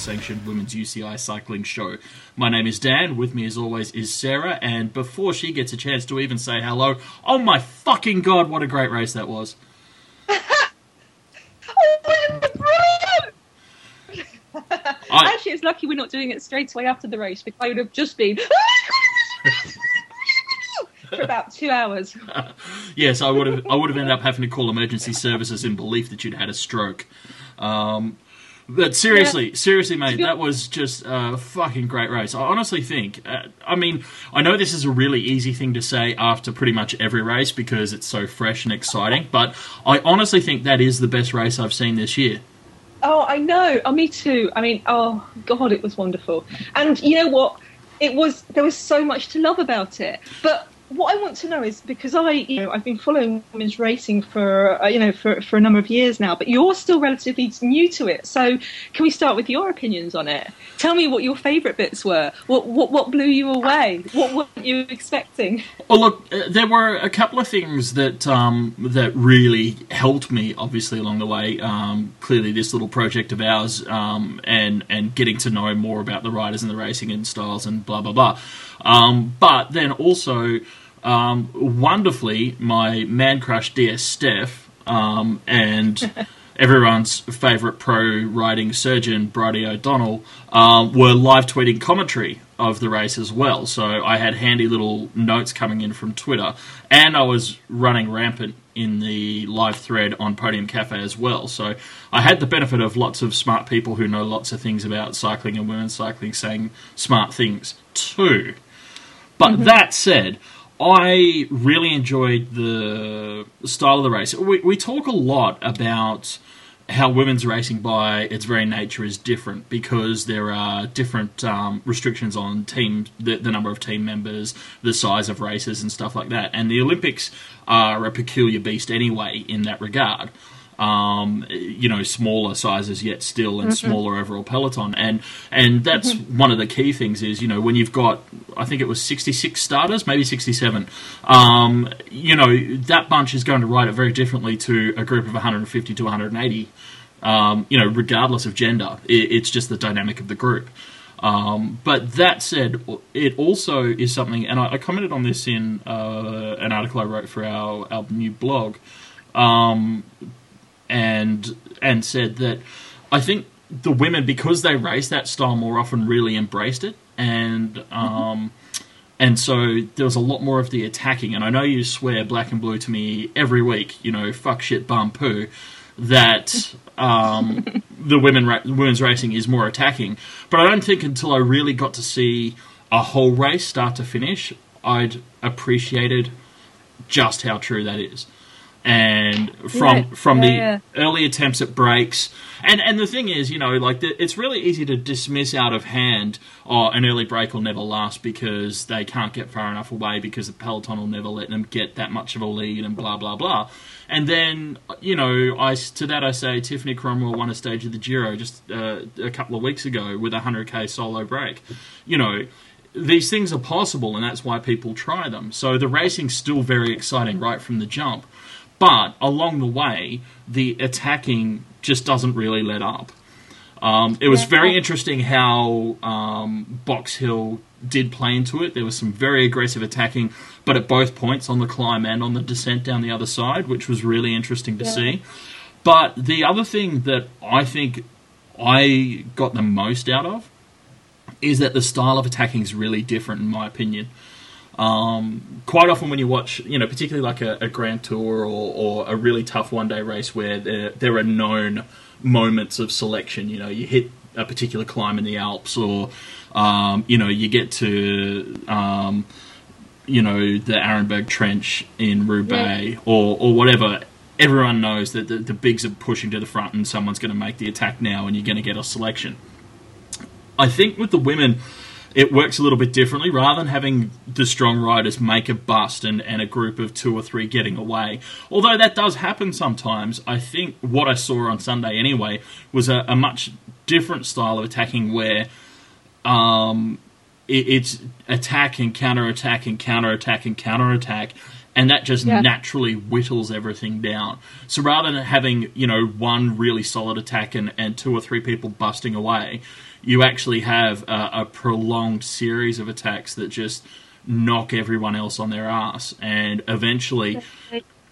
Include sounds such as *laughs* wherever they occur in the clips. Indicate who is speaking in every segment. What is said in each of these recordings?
Speaker 1: unsanctioned women's UCI cycling show. My name is Dan. With me, as always, is Sarah. And before she gets a chance to even say hello, oh my fucking god, what a great race that was! *laughs* I- *laughs*
Speaker 2: Actually, it's lucky we're not doing it straight away after the race because I would have just been *laughs* for about two hours.
Speaker 1: yes, I would have. I would have ended up having to call emergency services in belief that you'd had a stroke. Um, but seriously, seriously, mate, that was just a fucking great race. I honestly think. Uh, I mean, I know this is a really easy thing to say after pretty much every race because it's so fresh and exciting. But I honestly think that is the best race I've seen this year.
Speaker 2: Oh, I know. Oh, me too. I mean, oh god, it was wonderful. And you know what? It was there was so much to love about it. But what I want to know is because I, you know, I've been following women's racing for, uh, you know, for for a number of years now. But you're still relatively new to it. So can we start with your opinions on it? Tell me what your favourite bits were. What what what blew you away? What weren't you expecting?
Speaker 1: Well, look, uh, there were a couple of things that um, that really helped me, obviously along the way. Um, clearly, this little project of ours, um, and and getting to know more about the riders and the racing and styles and blah blah blah. Um, but then also, um, wonderfully, my man crush DS Steph um, and. *laughs* Everyone's favourite pro riding surgeon, Brady O'Donnell, um, were live tweeting commentary of the race as well. So I had handy little notes coming in from Twitter, and I was running rampant in the live thread on Podium Cafe as well. So I had the benefit of lots of smart people who know lots of things about cycling and women's cycling saying smart things too. But that said, I really enjoyed the style of the race. We, we talk a lot about how women's racing by its very nature is different because there are different um, restrictions on team the, the number of team members the size of races and stuff like that. And the olympics are a peculiar beast anyway in that regard um, you know, smaller sizes yet still, and smaller overall peloton, and and that's one of the key things is you know when you've got I think it was sixty six starters, maybe sixty seven, um, you know that bunch is going to ride it very differently to a group of one hundred and fifty to one hundred and eighty, um, you know, regardless of gender, it, it's just the dynamic of the group. Um, but that said, it also is something, and I, I commented on this in uh, an article I wrote for our, our new blog. Um, and and said that I think the women because they race that style more often really embraced it. And um and so there was a lot more of the attacking. And I know you swear black and blue to me every week you know fuck shit bum poo that *laughs* um the women ra- women's racing is more attacking. But I don't think until I really got to see a whole race start to finish I'd appreciated just how true that is and from
Speaker 2: Yeah,
Speaker 1: from
Speaker 2: yeah,
Speaker 1: the
Speaker 2: yeah.
Speaker 1: early attempts at breaks. And and the thing is you know like the, it's really easy to dismiss out of hand oh an early break will never last because they can't get far enough away because the peloton will never let them get that much of a lead and blah blah blah. And then you know i to that i say tiffany cromwell won a stage of the giro just uh, a couple of weeks ago with a 100k solo break. You know these things are possible and that's why people try them. So the racing's still very exciting right from the jump but along the way, the attacking just doesn't really let up. Um, it was very interesting how um, Box Hill did play into it. There was some very aggressive attacking, but at both points on the climb and on the descent down the other side, which was really interesting to
Speaker 2: Yeah.
Speaker 1: see. But the other thing that I think I got the most out of is that the style of attacking is really different, in my opinion. Um, quite often, when you watch, you know, particularly like a, a Grand Tour or, or a really tough one day race where there, there are known moments of selection, you know, you hit a particular climb in the Alps or, um, you know, you get to, um, you know, the Arenberg Trench in Roubaix or, or whatever. Everyone knows that the, the bigs are pushing to the front and someone's going to make the attack now and you're going to get a selection. I think with the women, it works a little bit differently. Rather than having the strong riders make a bust and, and a group of two or three getting away, although that does happen sometimes, I think what I saw on Sunday anyway was a, a much different style of attacking where um, it, it's attack and counter attack and counter attack and counter attack. and that just
Speaker 2: Yeah.
Speaker 1: naturally whittles everything down. So rather than having you know one really solid attack and, and two or three people busting away, you actually have a, a prolonged series of attacks that just knock everyone else on their ass, and eventually,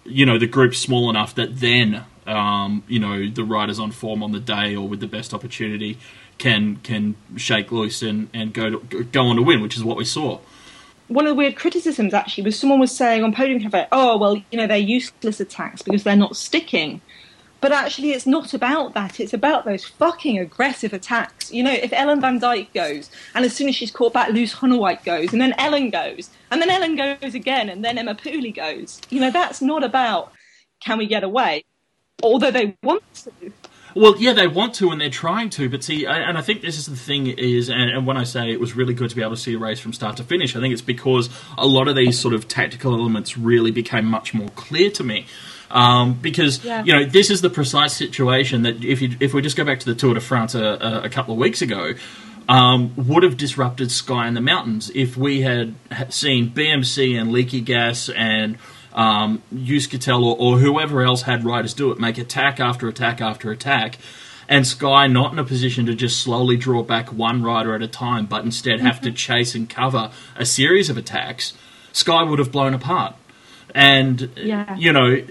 Speaker 1: you know, the group's small enough that then um, you know the riders on form on the day or with the best opportunity can can shake loose and, and go to, go on to win, which is what we saw.
Speaker 2: one of the weird criticisms actually was someone was saying on Podium Cafe, oh, well, you know, they're useless attacks because they're not sticking. But actually, it's not about that. It's about those fucking aggressive attacks. You know, if Ellen Van Dijk goes, and as soon as she's caught back, Loes Gunnewijk goes, and then Ellen goes, and then Ellen goes again, and then Emma Pooley goes. You know, that's not about can we get away, although they want to.
Speaker 1: Well, yeah, they want to and they're trying to, but see, and I think this is the thing is, and, and when I say it was really good to be able to see a race from start to finish, I think it's because a lot of these sort of tactical elements really became much more clear to me. Um, because
Speaker 2: Yeah.
Speaker 1: you know this is the precise situation that if you if we just go back to the Tour de France a, a, a couple of weeks ago, um, would have disrupted Sky in the Mountains if we had seen BMC and Liquigas and um, Euskaltel or, or whoever else had riders do it, make attack after attack after attack, and Sky not in a position to just slowly draw back one rider at a time, but instead have to chase and cover a series of attacks, Sky would have blown apart. And,
Speaker 2: Yeah.
Speaker 1: you know,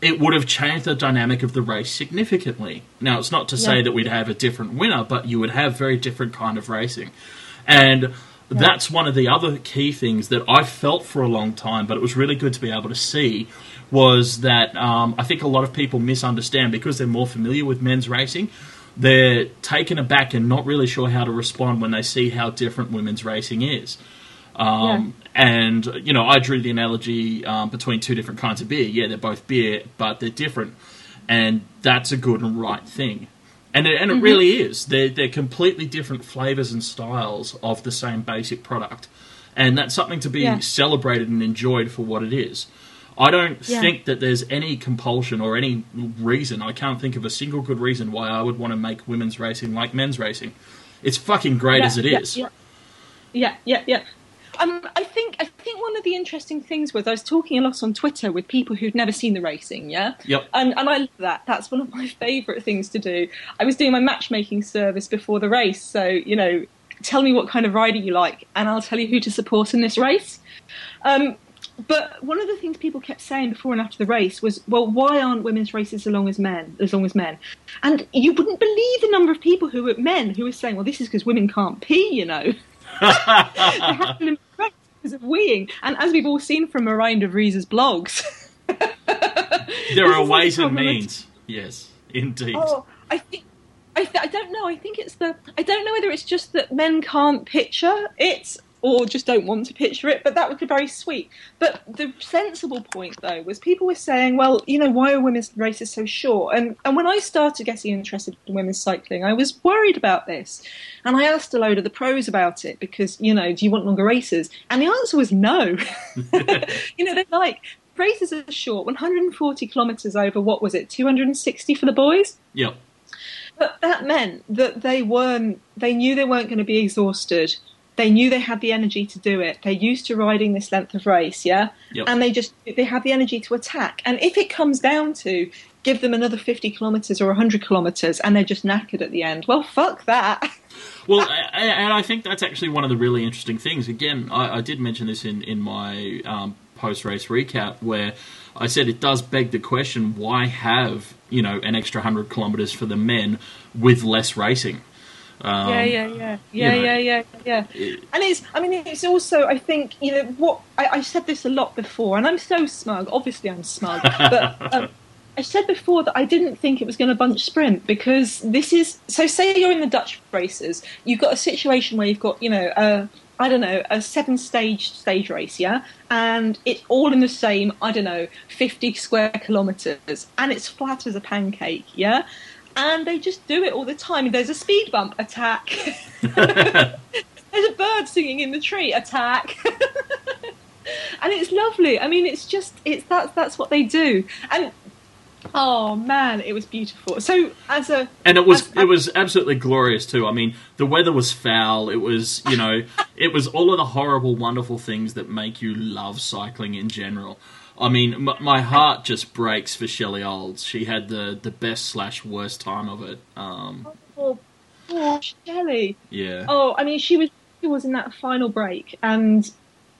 Speaker 1: it would have changed the dynamic of the race significantly. Now, it's not to say
Speaker 2: Yeah.
Speaker 1: that we'd have a different winner, but you would have very different kind of racing. And that's one of the other key things that I felt for a long time, but it was really good to be able to see, was that um, I think a lot of people misunderstand because they're more familiar with men's racing. They're taken aback and not really sure how to respond when they see how different women's racing is. Um, And, you know, I drew the analogy um, between two different kinds of beer. Yeah, they're both beer, but they're different. And that's a good and right thing. And it, and it really is. They're, they're completely different flavors and styles of the same basic product. And that's something to be
Speaker 2: Yeah.
Speaker 1: celebrated and enjoyed for what it is. I don't
Speaker 2: Yeah.
Speaker 1: think that there's any compulsion or any reason. I can't think of a single good reason why I would want to make women's racing like men's racing. It's fucking great
Speaker 2: Yeah,
Speaker 1: as it
Speaker 2: yeah,
Speaker 1: is.
Speaker 2: Yeah, yeah, yeah. Um, I think I think one of the interesting things was I was talking a lot on Twitter with people who'd never seen the racing, yeah,
Speaker 1: Yep.
Speaker 2: and and I love that. That's one of my *laughs* favourite things to do. I was doing my matchmaking service before the race, so you know, tell me what kind of rider you like, and I'll tell you who to support in this race. Um, but one of the things people kept saying before and after the race was, "Well, why aren't women's races as long as men? As long as men?" And you wouldn't believe the number of people who were men who were saying, "Well, this is because women can't pee," you know. *laughs* they have because of weeing. And as we've all seen from Marijn de Vries's blogs, *laughs*
Speaker 1: There are ways and means. Yes, indeed.
Speaker 2: Oh, I think. I, th- I don't know. I think it's the. I don't know whether it's just that men can't picture it or just don't want to picture it, but that would be very sweet. But the sensible point, though, was people were saying, well, you know, why are women's races so short? And, and when I started getting interested in women's cycling, I was worried about this. And I asked a load of the pros about it because, you know, do you want longer races? And the answer was no. *laughs* you know, they're like, races are short, 140 kilometres over, what was it, 260 for the boys?
Speaker 1: Yep.
Speaker 2: But that meant that they weren't, they knew they weren't going to be exhausted. They knew they had the energy to do it. They're used to riding this length of race, yeah?
Speaker 1: Yep.
Speaker 2: And they just, they have the energy to attack. And if it comes down to give them another 50 kilometres or 100 kilometres and they're just knackered at the end, well, fuck that. *laughs*
Speaker 1: Well, and I think that's actually one of the really interesting things. Again, I, I did mention this in in my um, post race recap where I said it does beg the question: Why have you know an extra hundred kilometers for the men with less racing? Um,
Speaker 2: yeah, yeah, yeah, yeah,
Speaker 1: know,
Speaker 2: yeah, yeah, yeah. And it's, I mean, it's also, I think, you know, what I, I said this a lot before, and I'm so smug. Obviously, I'm smug, *laughs* but um, I said before that I didn't think it was going to bunch sprint because this is. So, say you're in the Dutch races, you've got a situation where you've got, you know, a, I don't know, a seven stage stage race, yeah, and it's all in the same, I don't know, 50 square kilometres, and it's flat as a pancake, yeah. And they just do it all the time. There's a speed bump attack. *laughs* There's a bird singing in the tree. Attack. *laughs* and it's lovely. I mean, it's just it's that's that's what they do. And oh man, it was beautiful. So as a
Speaker 1: And it was
Speaker 2: as-
Speaker 1: it was absolutely glorious too. I mean, the weather was foul. It was you know *laughs* it was all of the horrible, wonderful things that make you love cycling in general. I mean, m- my heart just breaks for Shelley Olds. She had the, the best slash worst time of it. Um,
Speaker 2: Oh, poor Shelley.
Speaker 1: yeah.
Speaker 2: Oh, I mean, she was she was in that final break, and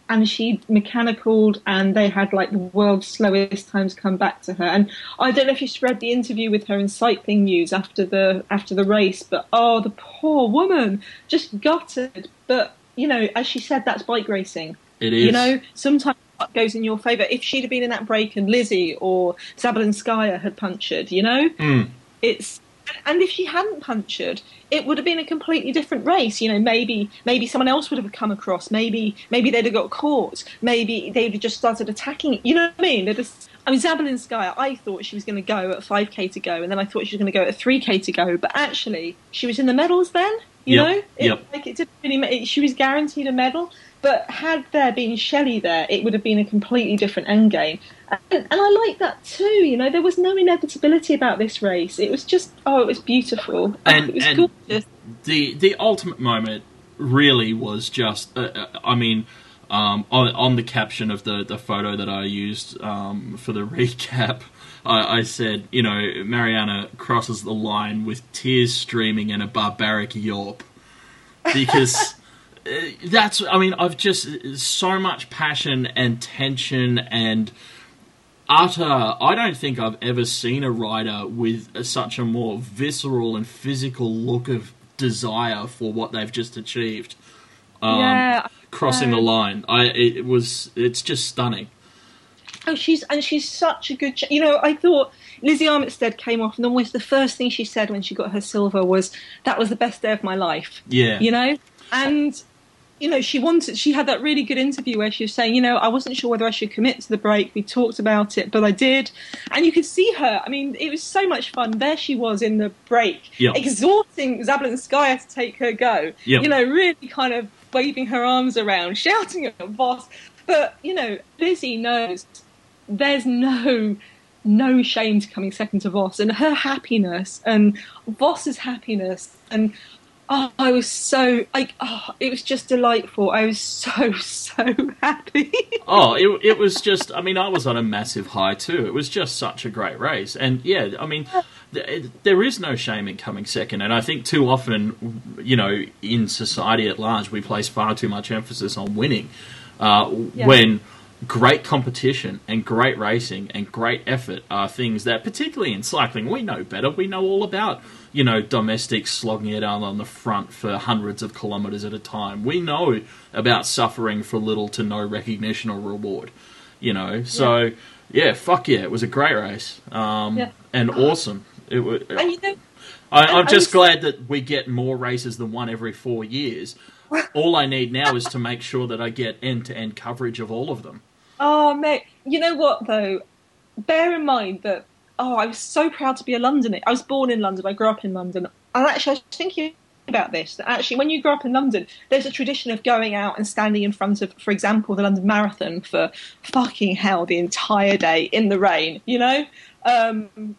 Speaker 2: and she mechanicaled, and they had like the world's slowest times come back to her. And I don't know if you read the interview with her in Cycling News after the after the race, but oh, the poor woman, just gutted. But you know, as she said, that's bike racing.
Speaker 1: It is.
Speaker 2: You know, sometimes goes in your favour. If she'd have been in that break and Lizzie or Zabelinskaya had punctured, you know,
Speaker 1: Mm.
Speaker 2: it's and if she hadn't punctured, it would have been a completely different race. You know, maybe maybe someone else would have come across. Maybe maybe they'd have got caught. Maybe they'd have just started attacking. You know what I mean? They'd just, I mean, Zabelinskaya, I thought she was going to go at 5k to go, and then I thought she was going to go at 3k to go. But actually, she was in the medals then. You
Speaker 1: Yep,
Speaker 2: know, it,
Speaker 1: yep.
Speaker 2: like it didn't really. It, she was guaranteed a medal. But had there been Shelley there, it would have been a completely different end game. And, and I like that too. You know, there was no inevitability about this race. It was just, oh, it was beautiful. Oh,
Speaker 1: And-
Speaker 2: it was
Speaker 1: and-
Speaker 2: gorgeous.
Speaker 1: the the ultimate moment really was just uh, uh, I mean um, on, on the caption of the, the photo that I used um, for the *laughs* recap I, I said you know Marianne crosses the line with tears streaming and a barbaric yawp because *laughs* uh, that's I mean I've just so much passion and tension and utter I don't think I've ever seen a rider with such a more visceral and physical look of desire for what they've just achieved um,
Speaker 2: yeah.
Speaker 1: crossing the line I it was it's just stunning
Speaker 2: Oh, she's and she's such a good. Ch- you know, I thought Lizzie Armitstead came off, and almost the first thing she said when she got her silver was, "That was the best day of my life."
Speaker 1: yeah
Speaker 2: you know and you know she wanted she had that really good interview where she was saying you know i wasn't sure whether i should commit to the break. We talked about it but i did. And you could see her. I mean it was so much fun. There she was in the break
Speaker 1: Yeah.
Speaker 2: exhorting Zabelinskaya to take her go.
Speaker 1: Yeah.
Speaker 2: you know really kind of waving her arms around shouting at Vos but you know lizzie knows there's no no shame to coming second to Vos and her happiness and Vos's happiness and oh, I was so like oh, it was just delightful. I was so *laughs* so happy.
Speaker 1: Oh, it, it was just, I mean, I was on a massive high too. It was just such a great race. And yeah, I mean, th- there is no shame in coming second. And I think too often, you know, in society at large, we place far too much emphasis on winning. Uh,
Speaker 2: Yeah.
Speaker 1: When great competition and great racing and great effort are things that, particularly in cycling, we know better. We know all about, you know, domestiques slogging it out on the front for hundreds of kilometres at a time. We know about suffering for little to no recognition or reward, you know. So, yeah, fuck yeah, it was a great race um,
Speaker 2: Yeah.
Speaker 1: and awesome. It was,
Speaker 2: you know,
Speaker 1: I, I'm just glad that we get more races than one every four years. *laughs* All I need now is to make sure that I get end to end coverage of all of them.
Speaker 2: oh mate, you know what though? Bear in mind that oh, I was so proud to be a Londoner. I was born in London. I grew up in London. And actually, I was thinking about this. That actually, when you grow up in London, there's a tradition of going out and standing in front of, for example, the London Marathon for fucking hell the entire day in the rain. You know, um,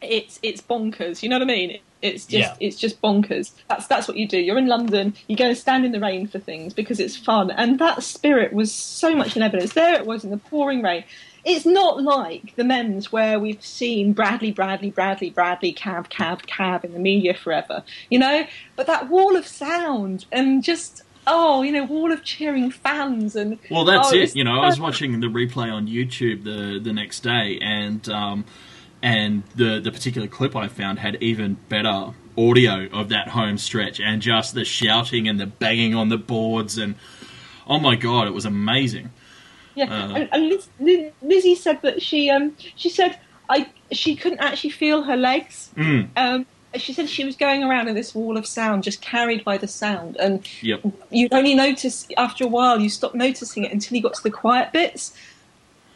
Speaker 2: it's it's bonkers. You know what I mean? It's just
Speaker 1: Yeah.
Speaker 2: it's just bonkers. That's that's what you do. You're in London. You go and stand in the rain for things because it's fun. And that spirit was so much in evidence. There it was in the pouring rain. It's not like the men's where we've seen Bradley, Bradley, Bradley, Bradley, Cav, Cav, Cav in the media forever, you know. But that wall of sound and just oh, you know, wall of cheering fans and
Speaker 1: Well, that's
Speaker 2: oh,
Speaker 1: it. You know, I was watching the replay on YouTube the the next day, and um, and the the particular clip I found had even better audio of that home stretch, and just the shouting and the banging on the boards, and oh my god, it was amazing.
Speaker 2: Yeah,
Speaker 1: Uh,
Speaker 2: and, and Liz, Liz, Lizzie said that she um she said I she couldn't actually feel her legs.
Speaker 1: Mm,
Speaker 2: Um, she said she was going around in this wall of sound, just carried by the sound, and
Speaker 1: yep.
Speaker 2: you'd only notice after a while. You stopped noticing it until you got to the quiet bits,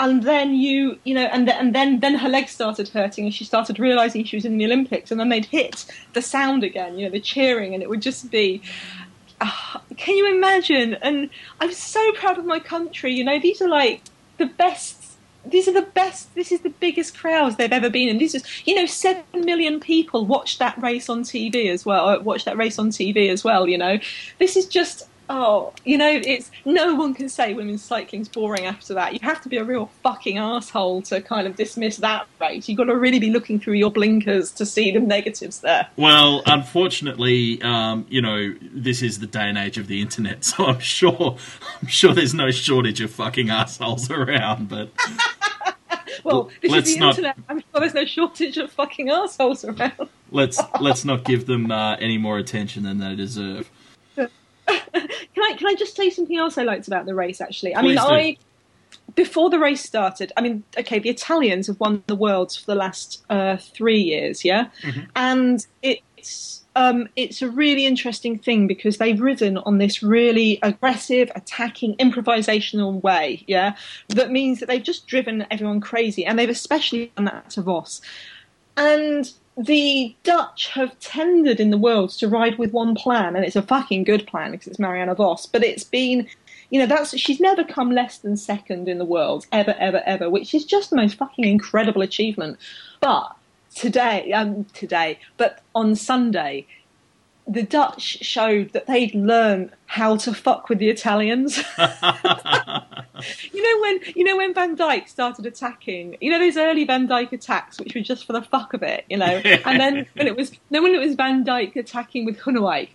Speaker 2: and then you you know, and and then then her legs started hurting, and she started realizing she was in the Olympics, and then they'd hit the sound again, you know, the cheering, and it would just be. Ah, *sighs* can you imagine? And I'm so proud of my country. You know, these are like the best. These are the best. This is the biggest crowds they've ever been in. This is, you know, seven million people watched that race on TV as well. Watched that race on TV as well. You know, this is just oh, you know, it's no one can say women's cycling's boring after that. You have to be a real fucking asshole to kind of dismiss that race. You've got to really be looking through your blinkers to see the negatives there.
Speaker 1: Well, unfortunately, um, you know, this is the day and age of the internet, *laughs* so I'm sure, I'm sure there's no shortage of fucking assholes around. But *laughs*
Speaker 2: well, this
Speaker 1: let's
Speaker 2: is the
Speaker 1: not-
Speaker 2: internet. I'm sure there's no shortage of fucking assholes around.
Speaker 1: let's let's not give them uh, any more attention than they deserve.
Speaker 2: Can I can I just say something else I liked about the race? Actually, I
Speaker 1: Please
Speaker 2: mean,
Speaker 1: do.
Speaker 2: I before the race started. I mean, okay, the Italians have won the worlds for the last uh, three years, yeah,
Speaker 1: Mm-hmm.
Speaker 2: and it's. Um, it's a really interesting thing because they've ridden on this really aggressive, attacking, improvisational way, yeah. That means that they've just driven everyone crazy, and they've especially done that to Vos. And the Dutch have tendered in the world to ride with one plan, and it's a fucking good plan because it's Marianne Vos. But it's been, you know, that's she's never come less than second in the world ever, ever, ever, which is just the most fucking incredible achievement. But today, um, today, but on Sunday. The Dutch showed that they'd learned how to fuck with the Italians. *laughs* You know when you know when Van Dijk started attacking. You know those early Van Dijk attacks, which were just for the fuck of it. You know, *laughs* and then when it was then when it was Van Dijk attacking with Gunnewijk.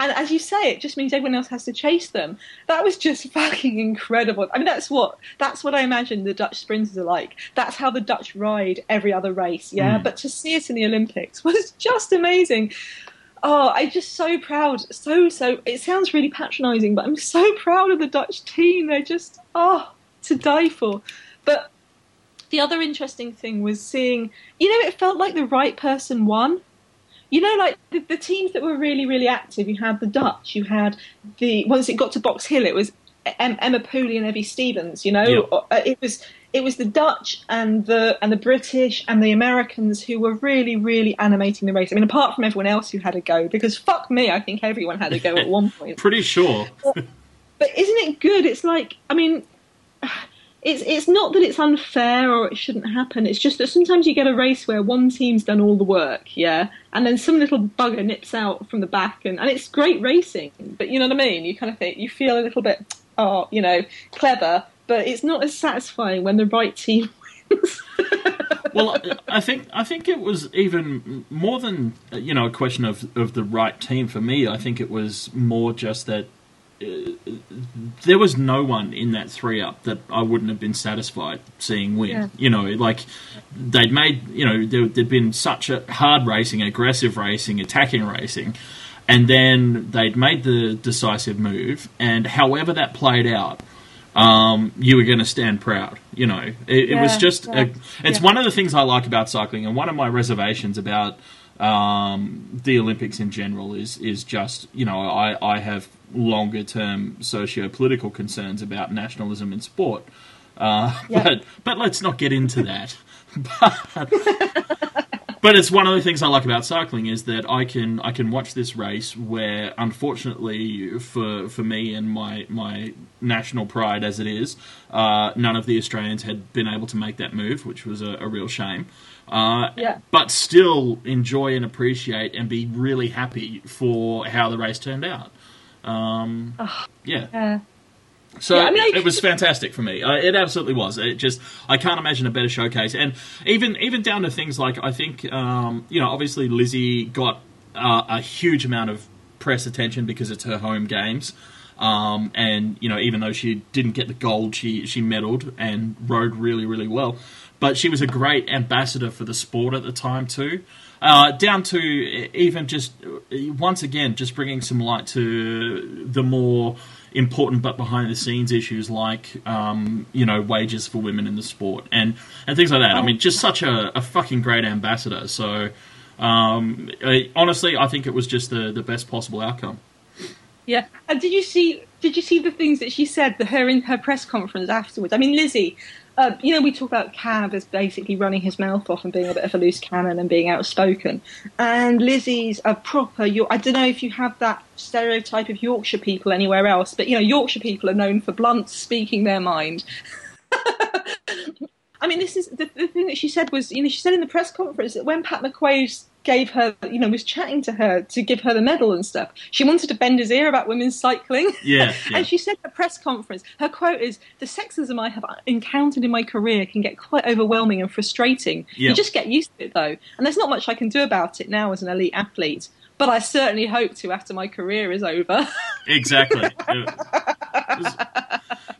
Speaker 2: And as you say, it just means everyone else has to chase them. That was just *laughs* fucking incredible. I mean, that's what that's what I imagine the Dutch sprinters are like. That's how the Dutch ride every other race. Yeah, hmm. but to see it in the Olympics was just amazing. Oh, I'm just so proud. So, so, it sounds really patronising, but I'm so proud of the Dutch team. They're just, oh, to die for. But the other interesting thing was seeing, you know, it felt like the right person won. You know, like the, the teams that were really, really active, you had the Dutch, you had the, once it got to Box Hill, it was Emma Pooley and Evie Stevens, you know?
Speaker 1: Yep.
Speaker 2: Uh, It was it was the Dutch and the and the British and the Americans who were really, really animating the race. I mean, apart from everyone else who had a go, because fuck me, I think everyone had a go at one point. *laughs*
Speaker 1: Pretty sure.
Speaker 2: But isn't it good? It's like, I mean, it's it's not that it's unfair or it shouldn't happen. It's just that sometimes you get a race where one team's done all the work, yeah, and then some little bugger nips out from the back, and, and it's great racing. But you know what I mean? You kind of think you feel a little bit, oh, you know, clever, but it's not as satisfying when the right team *laughs* wins.
Speaker 1: well, I think I think it was even more than you know a question of of the right team for me. I think it was more just that uh, there was no one in that three up that I wouldn't have been satisfied seeing win.
Speaker 2: Yeah.
Speaker 1: You know, like they'd made you know there, there'd been such a hard racing, aggressive racing, attacking racing. And then they'd made the decisive move, and however that played out, um, you were going to stand proud. You know, it, it was just
Speaker 2: yeah,
Speaker 1: a, it's
Speaker 2: yeah.
Speaker 1: one of the things I like about cycling, and one of my reservations about um, the Olympics in general is is just you know I, I have longer term socio political concerns about nationalism in sport, uh,
Speaker 2: Yeah. *laughs*
Speaker 1: but but let's not get into that. *laughs* but, but it's one of the things I like about cycling is that I can I can watch this race where unfortunately for for me and my my national pride as it is, uh, none of the Australians had been able to make that move, which was a, a real shame. Uh,
Speaker 2: Yeah.
Speaker 1: But still enjoy and appreciate and be really happy for how the race turned out. Um, yeah.
Speaker 2: Yeah.
Speaker 1: So
Speaker 2: Yeah, I mean, I-
Speaker 1: it was fantastic for me. Uh, it absolutely was. It just I can't imagine a better showcase, and even even down to things like I think um, you know obviously Lizzie got uh, a huge amount of press attention because it's her home games. Um, and you know, even though she didn't get the gold, she she medaled and rode really, really well. But she was a great ambassador for the sport at the time too. Uh, down to even just once again, just bringing some light to the more important but behind the scenes issues like um, you know wages for women in the sport and and things like that. I mean, just such a, a fucking great ambassador. So um, I, honestly, I think it was just the the best possible outcome.
Speaker 2: Yeah, and did you see? Did you see the things that she said? The her in her press conference afterwards. I mean, Lizzie. Uh, you know, we talk about Cav as basically running his mouth off and being a bit of a loose cannon and being outspoken. And Lizzie's a proper. Yo- I don't know if you have that stereotype of Yorkshire people anywhere else, but you know, Yorkshire people are known for blunt speaking their mind. *laughs* I mean, this is the, the thing that she said was, you know, she said in the press conference that when Pat McQuaid's gave her, you know, was chatting to her to give her the medal and stuff. She wanted to bend his ear about women's cycling. *laughs*
Speaker 1: Yeah, *laughs* yeah.
Speaker 2: and she said at a press conference, her quote is, "The sexism I have encountered in my career can get quite overwhelming and frustrating.
Speaker 1: Yeah.
Speaker 2: You just get used to it though, and there's not much I can do about it now as an elite athlete." But I certainly hope to after my career is over. *laughs*
Speaker 1: Exactly.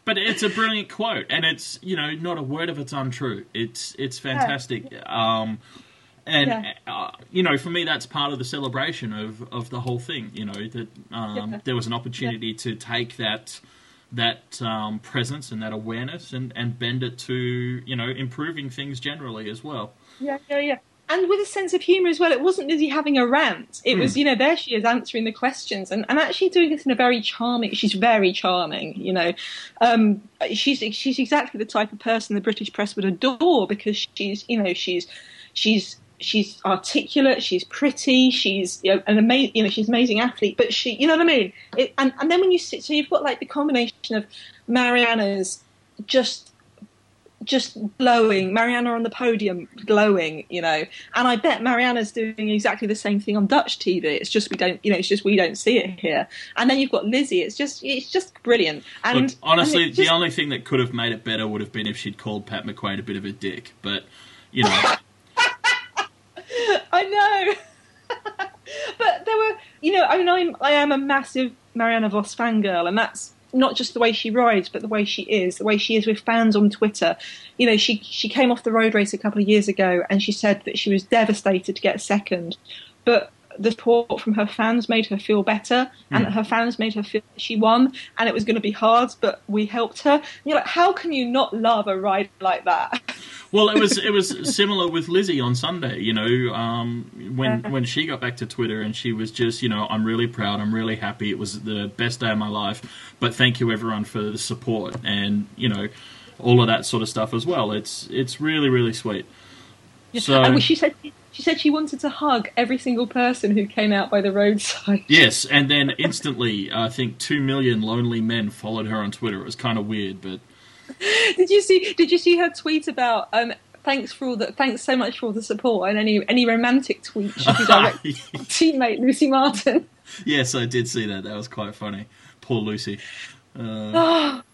Speaker 1: But it's a brilliant quote, and it's you know not a word of it's untrue. It's it's fantastic. Um, and
Speaker 2: Yeah.
Speaker 1: uh, you know, for me, that's part of the celebration of, of the whole thing. You know that um,
Speaker 2: Yeah.
Speaker 1: there was an opportunity to take that that um, presence and that awareness and, and bend it to you know improving things generally as well.
Speaker 2: Yeah, yeah, yeah. And with a sense of humour as well. It wasn't Lizzie having a rant. It was, you know, there she is answering the questions and, and actually doing this in a very charming. She's very charming, you know. Um, she's she's exactly the type of person the British press would adore because she's, you know, she's she's she's articulate, she's pretty, she's you know, an amazing, you know, she's an amazing athlete. But she, you know what I mean? It, and and then when you sit, so you've got like the combination of Marianne's just just glowing. Marianne on the podium, glowing, you know. And I bet Marianne's doing exactly the same thing on Dutch TV. It's just we don't, you know, it's just we don't see it here. And then you've got Lizzie. It's just, it's just brilliant. And
Speaker 1: Look, honestly,
Speaker 2: and it just-
Speaker 1: the only thing that could have made it better would have been if she'd called Pat McQuaid a bit of a dick. But you know,
Speaker 2: I know. *laughs* but there were, you know, I mean, I'm, I am a massive Marianne Vos fangirl, and that's not just the way she rides, but the way she is, the way she is with fans on Twitter. You know, she she came off the road race a couple of years ago, and she said that she was devastated to get second, but the support from her fans made her feel better, and that her fans made her feel she won, and it was going to be hard, but we helped her. And you're like, how can you not love a ride like that? *laughs*
Speaker 1: Well, it was it was similar with Lizzie on Sunday. You know, um, when
Speaker 2: Yeah.
Speaker 1: when she got back to Twitter and she was just, you know, I'm really proud, I'm really happy. It was the best day of my life. But thank you everyone for the support and you know all of that sort of stuff as well. It's it's really really sweet. So
Speaker 2: and she said she said she wanted to hug every single person who came out by the roadside. *laughs*
Speaker 1: yes, and then instantly, I think two million lonely men followed her on Twitter. It was kind of weird, but
Speaker 2: Did you see? Did you see her tweet about? Um, thanks for all the thanks so much for all the support and any any romantic tweet should be directed *laughs* *laughs* teammate Lucy Martin.
Speaker 1: yes, I did see that. That was quite funny. Poor Lucy. Uh, *sighs*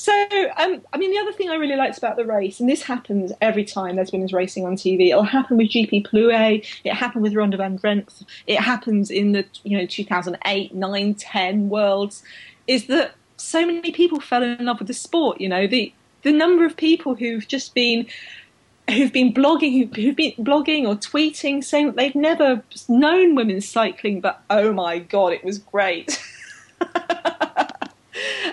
Speaker 2: So, um, I mean, the other thing I really liked about the race, and this happens every time there's women's racing on TV. It'll happen with GP Plouay. It happened with Ronde van Drenthe. It happens in the you know 2008, 9, 10 worlds. Is that so many people fell in love with the sport? You know, the the number of people who've just been who've been blogging, who- who've been blogging or tweeting, saying they've never known women's cycling, but oh my god, it was great. *laughs*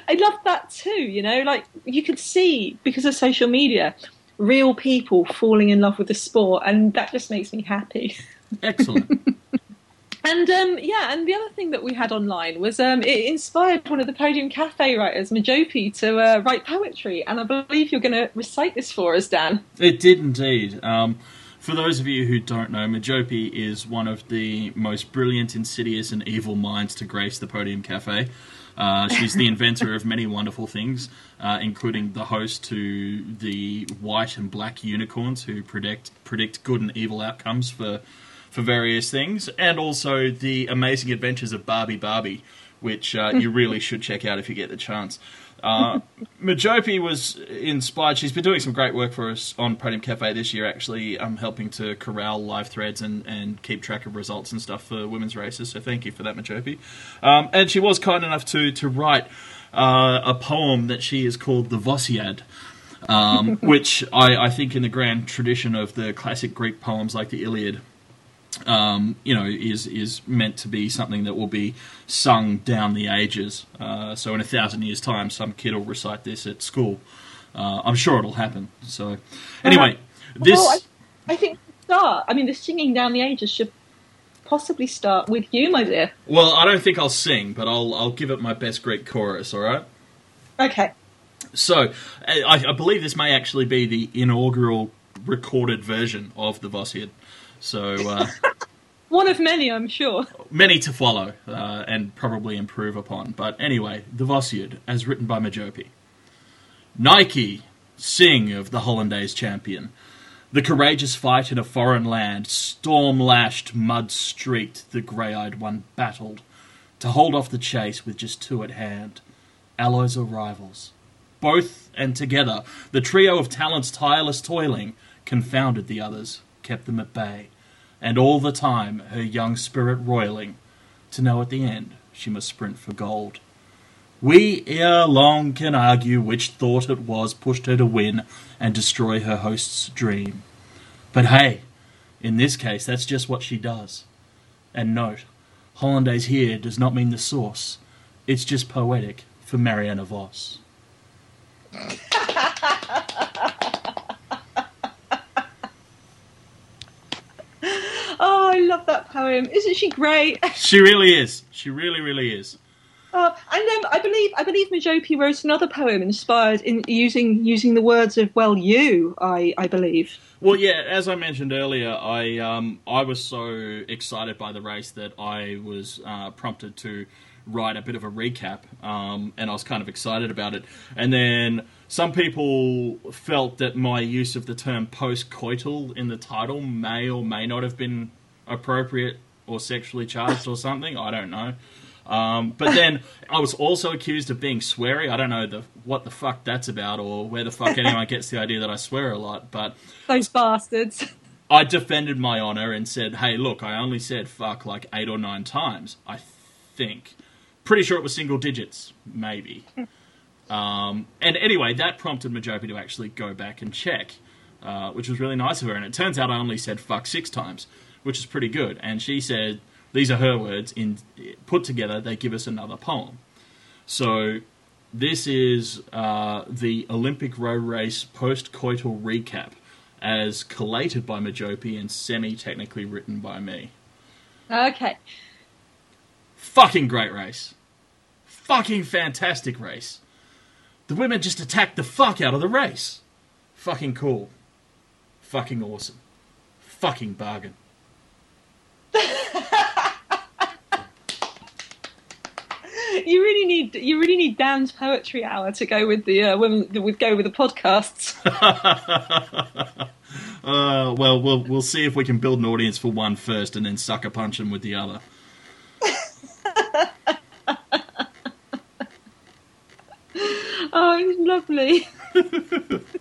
Speaker 2: I love that too, you know, like you could see because of social media, real people falling in love with the sport, and that just makes me happy.
Speaker 1: excellent. *laughs*
Speaker 2: And um, yeah, and the other thing that we had online was um, it inspired one of the Podium Cafe writers, Majopi, to uh, write poetry, and I believe you're going to recite this for us, Dan.
Speaker 1: It did indeed. Um, for those of you who don't know, Majopi is one of the most brilliant, insidious, and evil minds to grace the Podium Cafe. Uh, she's the inventor of many wonderful things, uh, including the host to the white and black unicorns who predict predict good and evil outcomes for for various things, and also the amazing adventures of Barbie Barbie, which uh, you *laughs* really should check out if you get the chance. Uh, Majopi was inspired. She's been doing some great work for us on Podium Cafe this year, actually, um, helping to corral live threads and, and keep track of results and stuff for women's races. So thank you for that, Majopi. Um, and she was kind enough to, to write uh, a poem that she has called the Vossiad. Um, *laughs* which I, I think, in the grand tradition of the classic Greek poems like the Iliad, um, you know, is is meant to be something that will be sung down the ages. Uh, so in a thousand years' time, some kid will recite this at school. Uh, I'm sure it'll happen. So anyway, this
Speaker 2: Well, I, I think start. I mean, the singing down the ages should possibly start with you, my dear.
Speaker 1: well, I don't think I'll sing, but I'll I'll give it my best Greek chorus. All right.
Speaker 2: Okay.
Speaker 1: So I, I believe this may actually be the inaugural recorded version of the Vossiad. So. Uh, *laughs*
Speaker 2: One of many, I'm sure.
Speaker 1: many to follow uh, and probably improve upon. But anyway, the Vossiad, as written by Majopi. Nike, sing of the Hollandaise champion. The courageous fight in a foreign land, storm lashed, mud streaked, the grey eyed one battled to hold off the chase with just two at hand. Allies or rivals? Both and together, the trio of talents tireless toiling confounded the others, kept them at bay, and all the time her young spirit roiling, to know at the end she must sprint for gold. We ere long can argue which thought it was pushed her to win and destroy her host's dream. But hey, in this case, that's just what she does. And note, Hollandaise here does not mean the sauce. It's just poetic for Marianne Vos. *laughs*
Speaker 2: Oh, I love that poem. Isn't she great? *laughs*
Speaker 1: She really is. She really, really is.
Speaker 2: Uh, and then I believe I believe Majopi wrote another poem inspired in using using the words of well you I I believe.
Speaker 1: Well, yeah, as I mentioned earlier, I um, I was so excited by the race that I was uh, prompted to write a bit of a recap, um, and I was kind of excited about it. And then some people felt that my use of the term post-coital in the title may or may not have been appropriate or sexually charged or something. I don't know. Um, but then *laughs* I was also accused of being sweary. I don't know the what the fuck that's about or where the fuck anyone *laughs* gets the idea that I swear a lot. But
Speaker 2: Those bastards.
Speaker 1: I defended my honor and said, "Hey, look, I only said fuck like eight or nine times. I think, pretty sure it was single digits, maybe." *laughs* um, and anyway, that prompted Majopi to actually go back and check, uh, which was really nice of her. And it turns out I only said fuck six times, which is pretty good. And she said these are her words. In put together, they give us another poem. So this is uh, the Olympic row race post-coital recap, as collated by Majopi and semi-technically written by me.
Speaker 2: Okay.
Speaker 1: Fucking great race. Fucking fantastic race. The women just attacked the fuck out of the race. Fucking cool. Fucking awesome. Fucking bargain. *laughs*
Speaker 2: You really need you really need Dan's poetry hour to go with the uh, women with go with the podcasts. *laughs*
Speaker 1: Uh, well, we'll we'll see if we can build an audience for one first, and then sucker punch them with the other.
Speaker 2: Oh, it's lovely. *laughs*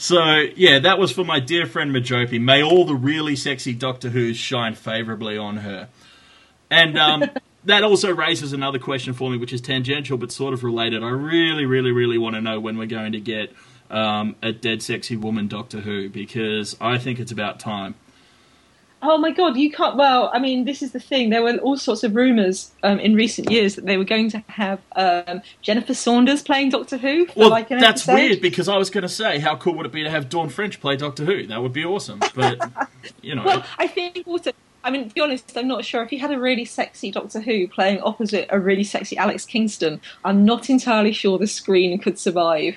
Speaker 1: So yeah, that was for my dear friend Majopi. May all the really sexy Doctor Who's shine favourably on her. And um, *laughs* that also raises another question for me, which is tangential but sort of related. I really, really, really want to know when we're going to get um, a dead sexy woman Doctor Who because I think it's about time.
Speaker 2: Oh my god, you can't. Well, I mean, this is the thing. There were all sorts of rumours um, in recent years that they were going to have um, Jennifer Saunders playing Doctor Who.
Speaker 1: Well,
Speaker 2: like
Speaker 1: that's
Speaker 2: episode.
Speaker 1: weird because I was going to say, how cool would it be to have Dawn French play Doctor Who? That would be awesome. But *laughs* you know,
Speaker 2: Well, I think also. I mean, to be honest, I'm not sure if you had a really sexy Doctor Who playing opposite a really sexy Alex Kingston. I'm not entirely sure the screen could survive.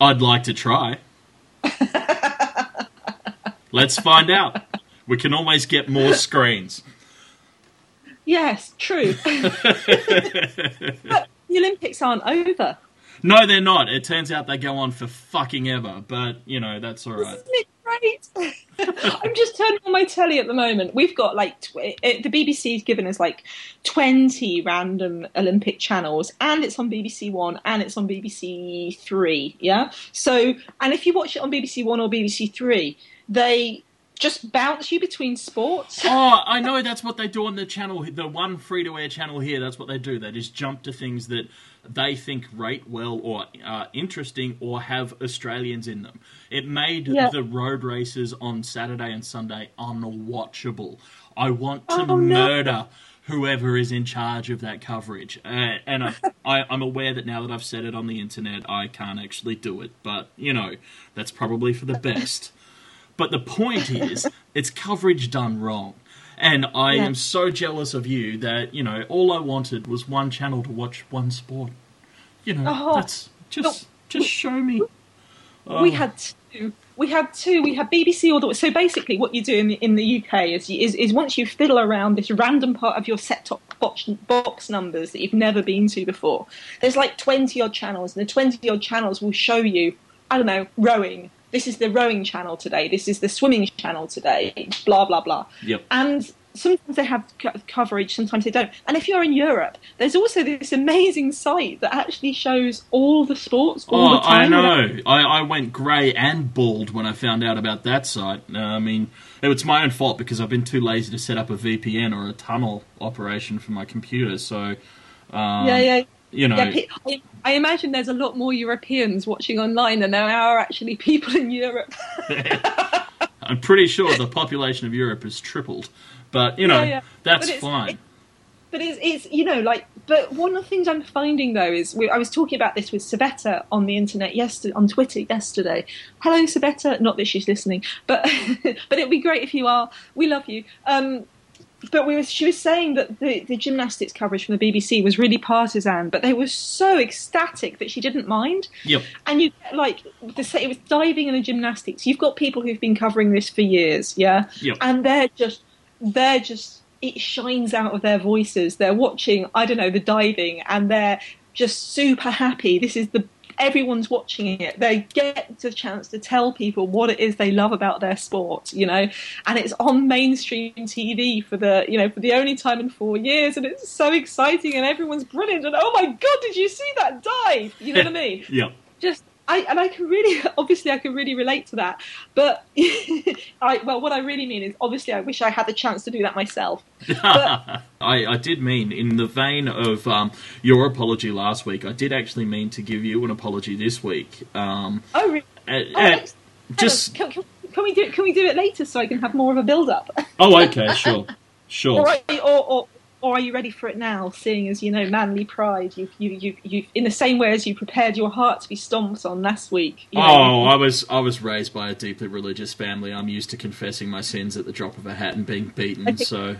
Speaker 1: I'd like to try. *laughs* Let's find out. We can always get more *laughs* screens.
Speaker 2: Yes, true. *laughs* but the Olympics aren't over.
Speaker 1: No, they're not. It turns out they go on for fucking ever, but you know that's all right.
Speaker 2: Isn't it great? *laughs* I'm just turning on my telly at the moment. We've got like tw- it, the BBC's given us like 20 random Olympic channels, and it's on BBC One and it's on BBC Three. Yeah. So, and if you watch it on BBC One or BBC Three, they just bounce you between sports. *laughs*
Speaker 1: Oh, I know that's what they do on the channel, the one free to air channel here. That's what they do. They just jump to things that they think rate well or are interesting or have Australians in them. It made
Speaker 2: Yeah.
Speaker 1: the road races on Saturday and Sunday unwatchable. I want to
Speaker 2: Oh, no.
Speaker 1: murder whoever is in charge of that coverage. Uh, and I, *laughs* I, I'm aware that now that I've said it on the internet, I can't actually do it. But, you know, that's probably for the best. But the point is, *laughs* it's coverage done wrong. And I
Speaker 2: Yeah.
Speaker 1: am so jealous of you that, you know, all I wanted was one channel to watch one sport. You know,
Speaker 2: Oh,
Speaker 1: that's just just show me.
Speaker 2: we
Speaker 1: Oh.
Speaker 2: had two. We had two. We had BBC all the way. So basically, what you do in the, in the UK is, is is once you fiddle around this random part of your set top box, box numbers that you've never been to before. There's like twenty odd channels, and the twenty odd channels will show you. I don't know rowing. This is the rowing channel today, this is the swimming channel today, blah blah blah.
Speaker 1: Yep.
Speaker 2: And sometimes they have co- coverage, sometimes they don't. And if you're in Europe, there's also this amazing site that actually shows all the sports all
Speaker 1: Oh,
Speaker 2: the time.
Speaker 1: I know. I, I went grey and bald when I found out about that site. Uh, I mean, it's my own fault because I've been too lazy to set up a VPN or a tunnel operation for my computer. So, um,
Speaker 2: Yeah, yeah.
Speaker 1: You know,
Speaker 2: Yeah, I- I imagine there's a lot more Europeans watching online than there are actually people in Europe. *laughs*
Speaker 1: I'm pretty sure the population of Europe has tripled. But you know,
Speaker 2: Yeah, yeah.
Speaker 1: that's
Speaker 2: But
Speaker 1: fine.
Speaker 2: But it's, it's you know like but one of the things I'm finding though is we, I was talking about this with Sabetta on the internet yesterday on Twitter yesterday. Hello Sabetta, not that she's listening, but *laughs* but it'd be great if you are. We love you. Um, but we was, she was saying that the, the gymnastics coverage from the BBC was really partisan, but they were so ecstatic that she didn't mind.
Speaker 1: Yep.
Speaker 2: And you get like the say it was diving and the gymnastics. You've got people who've been covering this for years, yeah,
Speaker 1: Yep.
Speaker 2: and they're just they're just it shines out of their voices. They're watching, I don't know, the diving, and they're just super happy. This is the everyone's watching it. They get the chance to tell people what it is they love about their sport, you know, and it's on mainstream TV for the you know for the only time in four years, and it's so exciting, and everyone's brilliant. And oh my god, did you see that dive? You know what I *laughs* mean?
Speaker 1: yeah.
Speaker 2: just I and I can really *laughs* obviously I can really relate to that. But *laughs* I well what I really mean is obviously I wish I had the chance to do that myself. *laughs*
Speaker 1: I, I did mean, in the vein of um, your apology last week, I did actually mean to give you an apology this week. Um,
Speaker 2: Oh, really?
Speaker 1: and-
Speaker 2: Oh, thanks.
Speaker 1: just
Speaker 2: can, can, can we do it? can we do it later so I can have more of a build up?
Speaker 1: oh, okay, sure, sure.
Speaker 2: or, or, or or are you ready for it now? Seeing as you know manly pride, you you you you in the same way as you prepared your heart to be stomped on last week. You know,
Speaker 1: Oh, I was I was raised by a deeply religious family. I'm used to confessing my sins at the drop of a hat and being beaten.
Speaker 2: Okay.
Speaker 1: So,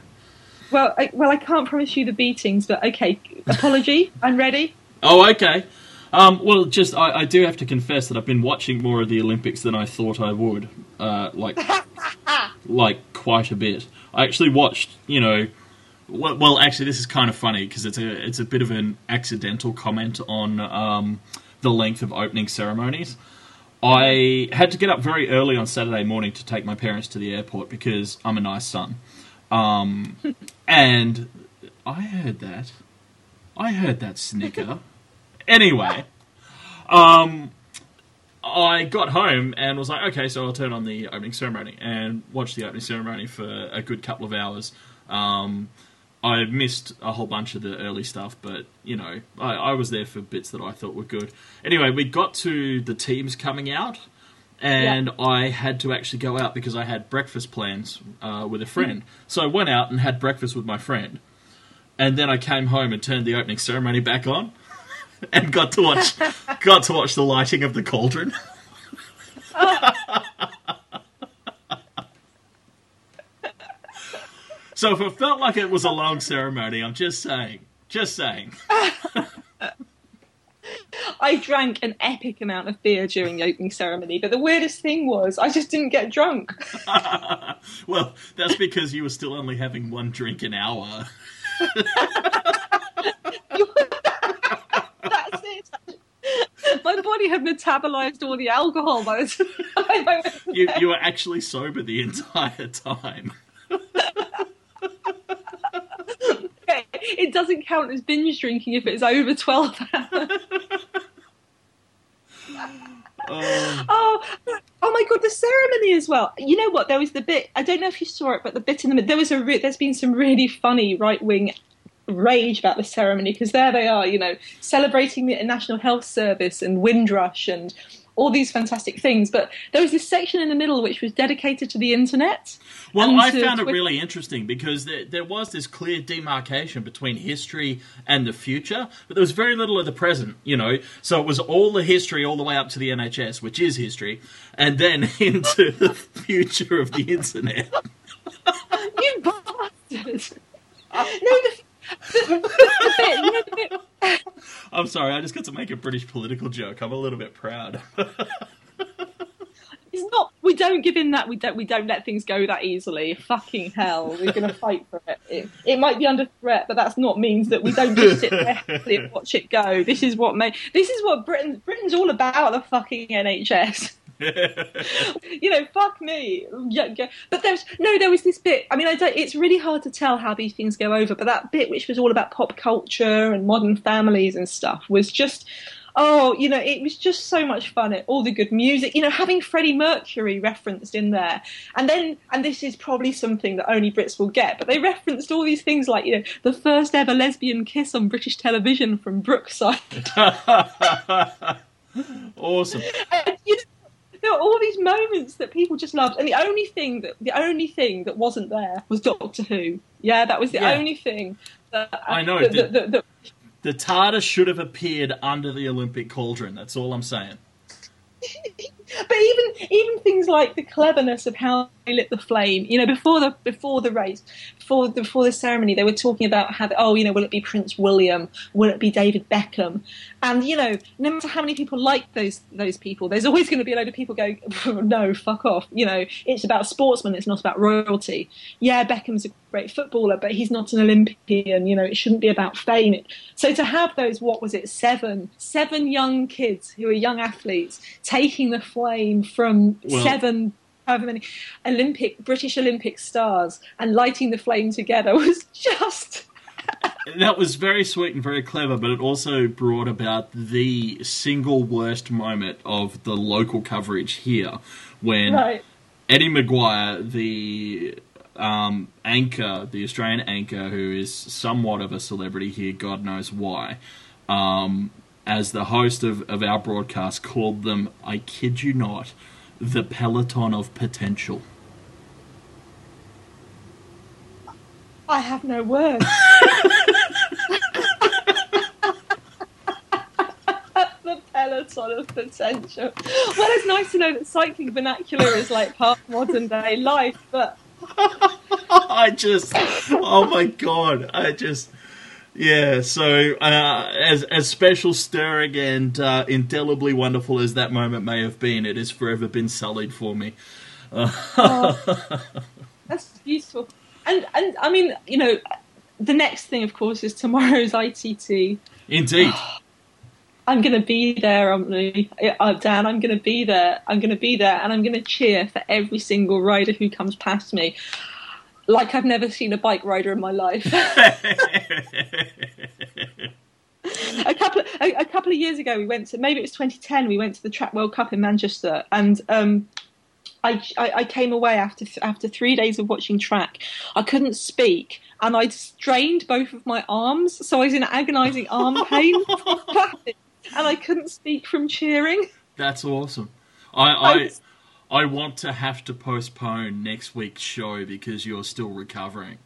Speaker 2: well I, well I can't promise you the beatings, but okay. Apology. *laughs* I'm ready.
Speaker 1: oh, okay. Um, well, just I, I do have to confess that I've been watching more of the Olympics than I thought I would. Uh, like, *laughs* like quite a bit. I actually watched, you know. Well, well actually, this is kind of funny because it's a it's a bit of an accidental comment on um, the length of opening ceremonies. I had to get up very early on Saturday morning to take my parents to the airport because I'm a nice son. Um, *laughs* and I heard that. I heard that snicker. *laughs* anyway, um, I got home and was like, okay, so I'll turn on the opening ceremony and watch the opening ceremony for a good couple of hours. Um, I missed a whole bunch of the early stuff, but you know, I, I was there for bits that I thought were good. Anyway, we got to the teams coming out, and I had to actually go out because I had breakfast plans uh, with a friend. So I went out and had breakfast with my friend, and then I came home and turned the opening ceremony back on, *laughs* and got to watch *laughs* got to watch the lighting of the cauldron. So if it felt like it was a long ceremony, I'm just saying, just saying. *laughs*
Speaker 2: I drank an epic amount of beer during the opening ceremony, but the weirdest thing was I just didn't get drunk. *laughs*
Speaker 1: well, that's because you were still only having one drink an hour. *laughs*
Speaker 2: That's it. My body had metabolized all the alcohol by the time I went
Speaker 1: You you were actually sober the entire time.
Speaker 2: It doesn't count as binge drinking if it's over 12 hours.
Speaker 1: Oh,
Speaker 2: Oh, oh my god, the ceremony as well. You know what? There was the bit. I don't know if you saw it, but the bit in the middle. There was a. Re- there's been some really funny right wing rage about the ceremony because there they are, you know, celebrating the National Health Service and Windrush and all these fantastic things. But there was this section in the middle which was dedicated to the internet.
Speaker 1: Well, I found it really interesting because there, there was this clear demarcation between history and the future, but there was very little of the present, you know. So it was all the history all the way up to the NHS, which is history, and then *laughs* into the future of the internet. *laughs*
Speaker 2: You bastard! no, the, *laughs*
Speaker 1: I'm sorry, I just got to make a British political joke. I'm a little bit proud. *laughs*
Speaker 2: It's not. We don't give in that. We don't. We don't let things go that easily. Fucking hell, we're going to fight for it. it. It might be under threat, but that's not means that we don't just sit there and watch it go. This is what made. This is what Britain. Britain's all about. The fucking NHS. *laughs* you know, fuck me. Yeah, yeah. But there's no, there was this bit. I mean, I don't. It's really hard to tell how these things go over. But that bit, which was all about pop culture and modern families and stuff, was just. Oh, you know, it was just so much fun. It, all the good music, you know, having Freddie Mercury referenced in there, and then, and this is probably something that only Brits will get, but they referenced all these things like, you know, the first ever lesbian kiss on British television from Brookside. *laughs*
Speaker 1: awesome. *laughs*
Speaker 2: And, you know, there were all these moments that people just loved, and the only thing that the only thing that wasn't there was Doctor Who. Yeah, that was the
Speaker 1: Yeah.
Speaker 2: only thing. That, uh,
Speaker 1: I know,
Speaker 2: That,
Speaker 1: did-
Speaker 2: that, that,
Speaker 1: The TARDIS should have appeared under the Olympic cauldron. That's all I'm saying. *laughs*
Speaker 2: but even even things like the cleverness of how they lit the flame. You know, before the before the race, before the, before the ceremony, they were talking about how oh, you know, will it be Prince William? Will it be David Beckham? And you know, no matter how many people like those those people, there's always going to be a load of people going, no, fuck off. You know, it's about sportsmen. It's not about royalty. Yeah, Beckham's a great footballer, but he's not an Olympian. You know, it shouldn't be about fame. So to have those, what was it, seven seven young kids who are young athletes taking the flame from
Speaker 1: Well-
Speaker 2: seven however many Olympic British Olympic stars and lighting the flame together *laughs* was just
Speaker 1: That was very sweet and very clever, but it also brought about the single worst moment of the local coverage here when
Speaker 2: right.
Speaker 1: Eddie McGuire, the um, anchor, the Australian anchor, who is somewhat of a celebrity here, God knows why, um, as the host of, of our broadcast, called them, I kid you not, the peloton of potential.
Speaker 2: I have no words. *laughs* the peloton of potential. Well, it's nice to know that cycling vernacular is like part of modern day life, but *laughs*
Speaker 1: I just, oh my god, I just, yeah. So, uh, as as special, stirring, and uh, indelibly wonderful as that moment may have been, it has forever been sullied for me.
Speaker 2: that's beautiful. And and I mean, you know, the next thing, of course, is tomorrow's ITT.
Speaker 1: Indeed, *gasps*
Speaker 2: I'm going to be there, Omni. Uh, Dan, I'm going to be there. I'm going to be there, and I'm going to cheer for every single rider who comes past me, like I've never seen a bike rider in my life. *laughs* a couple of, a, a couple of years ago, we went to maybe it was 2010. We went to the Track World Cup in Manchester, and um, I, I, I came away after after three days of watching track. I couldn't speak, and I'd strained both of my arms, so I was in agonising arm *laughs* pain, *laughs* and I couldn't speak from cheering.
Speaker 1: that's awesome. I, I I want to have to postpone next week's show because you're still recovering.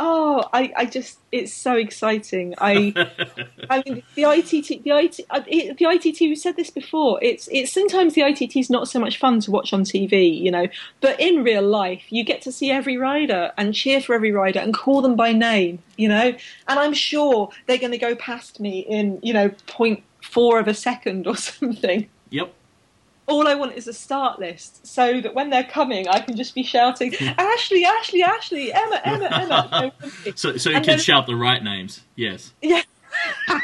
Speaker 2: Oh, I, I just it's so exciting. I *laughs* I mean the ITT the IT uh, it- the ITT we said this before. It's it's sometimes the ITT is not so much fun to watch on TV, you know, but in real life you get to see every rider and cheer for every rider and call them by name, you know. And I'm sure they're going to go past me in you know point four of a second or *laughs* something.
Speaker 1: Yep.
Speaker 2: All I want is a start list so that when they're coming, I can just be shouting, Ashley, Ashley, Ashley, Emma, Emma, Emma. *laughs*
Speaker 1: So so you
Speaker 2: And
Speaker 1: can
Speaker 2: then-
Speaker 1: shout the right names. Yes.
Speaker 2: Yeah. *laughs*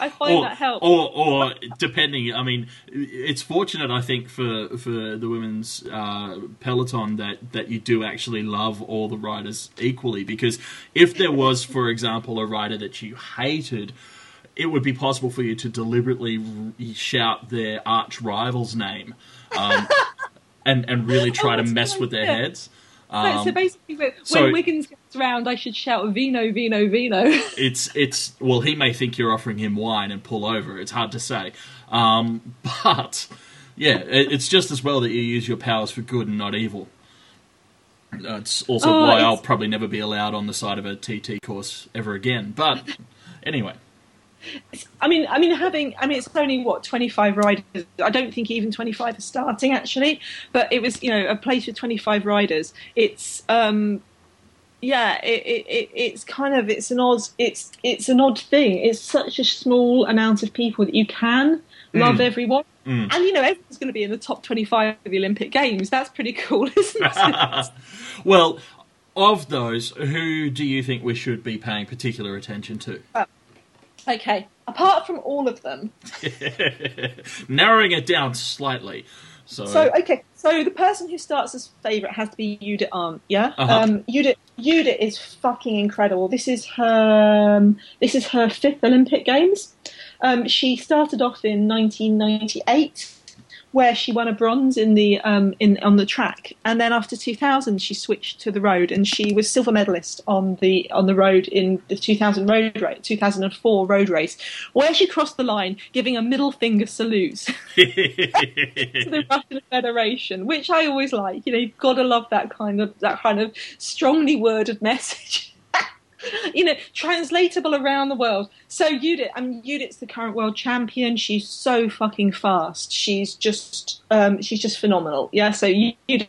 Speaker 2: I find
Speaker 1: or,
Speaker 2: that helps.
Speaker 1: or, or depending, I mean, it's fortunate I think for for the women's uh, peloton that that you do actually love all the riders equally because if there was, for example, a rider that you hated. It would be possible for you to deliberately shout their arch rival's name, um, *laughs* and and really try
Speaker 2: Oh,
Speaker 1: to mess with their heads.
Speaker 2: So-
Speaker 1: Um,
Speaker 2: so basically, when,
Speaker 1: so-
Speaker 2: Wiggins gets round, I should shout "Vino, Vino, Vino." *laughs*
Speaker 1: it's it's well he may think you're offering him wine and pull over it's hard to say um, *laughs* but yeah it, it's just as well that you use your powers for good and not evil Uh, it's also
Speaker 2: Oh,
Speaker 1: why
Speaker 2: it's-
Speaker 1: I'll probably never be allowed on the side of a TT course ever again. But anyway,
Speaker 2: I mean, I mean, having, I mean, it's only what twenty five riders. I don't think even twenty five are starting actually, but it was, you know, a place with twenty five riders. It's, um, yeah, it, it, it, it's kind of, it's an odd, it's, it's an odd thing. It's such a small amount of people that you can love everyone.
Speaker 1: Mm.
Speaker 2: And you know, everyone's going to be in the top 25 of the Olympic Games. That's pretty cool, *laughs* isn't it? *laughs*
Speaker 1: well, of those, who do you think we should be paying particular attention to?
Speaker 2: Okay, apart from all of them, *laughs*
Speaker 1: Narrowing it down slightly. So,
Speaker 2: So okay, so the person who starts as favourite has to be Judith Arndt, yeah.
Speaker 1: Uh-huh.
Speaker 2: Um, Judith, Judith is fucking incredible. This is her, um, this is her fifth Olympic Games. Um, she started off in 1998, where she won a bronze in the um, in on the track, and then after 2000 she switched to the road, and she was silver medalist on the on the road in the 2000 road race, 2004 road race, where she crossed the line, giving a middle finger salute. *laughs* to the Russian Federation, which I always like. You know, you've got to love that kind of that kind of strongly worded *laughs* message. *laughs* you know, translatable around the world. So Judith, I mean, Judith's the current world champion. She's so fucking fast. She's just, um, she's just phenomenal. Yeah. So Judith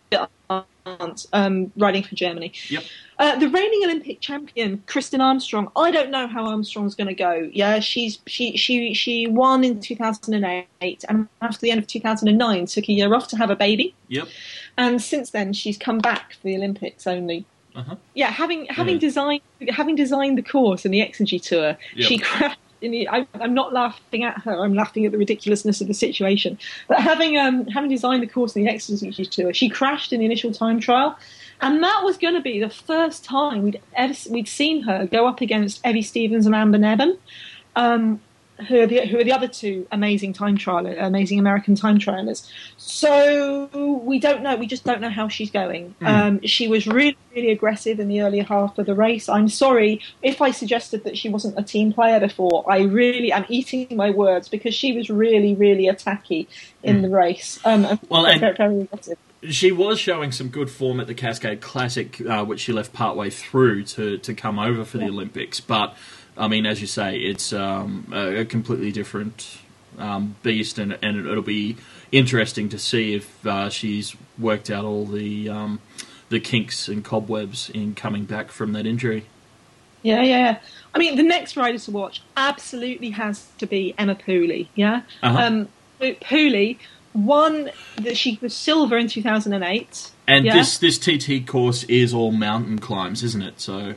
Speaker 2: um, riding for Germany.
Speaker 1: Yep.
Speaker 2: Uh, the reigning Olympic champion, Kristin Armstrong. I don't know how Armstrong's going to go. Yeah, she's she she she won in 2008, and after the end of 2009, took a year off to have a baby,
Speaker 1: yep.
Speaker 2: and since then she's come back for the Olympics only.
Speaker 1: Uh-huh.
Speaker 2: Yeah, having having
Speaker 1: Yeah.
Speaker 2: designed having designed the course and the Exergy tour,
Speaker 1: Yep.
Speaker 2: she crashed. In the, I, I'm not laughing at her. I'm laughing at the ridiculousness of the situation. But having um, having designed the course and the Exergy tour, she crashed in the initial time trial, and that was going to be the first time we'd ever we'd seen her go up against Evie Stevens and Amber Neben. Um, who are, the, who are the other two amazing time trial, amazing American time trialers? So we don't know. We just don't know how she's going. Um, she was really, really aggressive in the earlier half of the race. I'm sorry if I suggested that she wasn't a team player before. I really am eating my words because she was really, really attacky in the race. Um, and
Speaker 1: Well,
Speaker 2: very,
Speaker 1: and-
Speaker 2: very aggressive.
Speaker 1: She was showing some good form at the Cascade Classic, uh, which she left partway through to, to come over for the Olympics. But, I mean, as you say, it's um, a, completely different um, beast, and, and it'll be interesting to see if uh, she's worked out all the um, the kinks and cobwebs in coming back from that injury.
Speaker 2: Yeah, yeah, yeah. I mean, the next rider to watch absolutely has to be Emma Pooley. Yeah,
Speaker 1: Uh-huh.
Speaker 2: um, Pooley won that she was silver in 2008.
Speaker 1: And
Speaker 2: Yeah.
Speaker 1: this this TT course is all mountain climbs, isn't it? So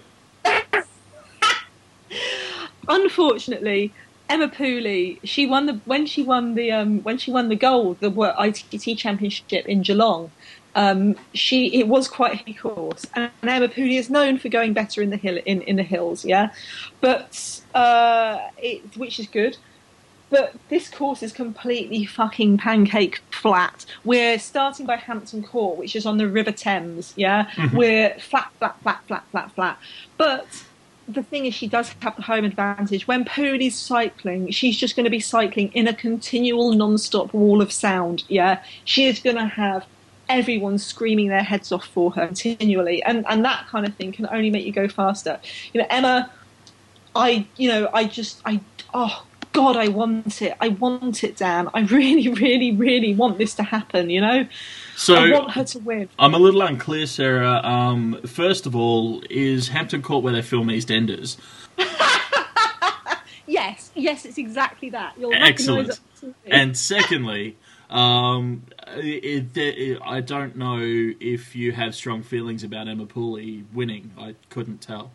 Speaker 2: Unfortunately, Emma Pooley, she won the when she won the um, when she won the gold, the ITT Championship in Geelong. Um, she it was quite a course, and Emma Pooley is known for going better in the hill in, in the hills, yeah, but uh, it, which is good. But this course is completely fucking pancake flat. We're starting by Hampton Court, which is on the River Thames, yeah? We're flat, flat, flat, flat, flat, flat. But the thing is, she does have the home advantage. When Pooley's cycling, she's just going to be cycling in a continual non-stop wall of sound, yeah? She is going to have everyone screaming their heads off for her continually. And, and that kind of thing can only make you go faster. You know, Emma I, you know, I just, I, oh God, I want it. I want it, Dan. I really, *laughs* really, really want this to happen. You know,
Speaker 1: so
Speaker 2: I want her to win.
Speaker 1: I'm a little unclear, Sarah. Um, first of all, is Hampton Court where they film EastEnders? *laughs*
Speaker 2: Yes, yes, it's exactly that. You'll
Speaker 1: Excellent.
Speaker 2: it.
Speaker 1: And secondly, um, it, it, I don't know if you have strong feelings about Emma Pooley winning. I couldn't tell.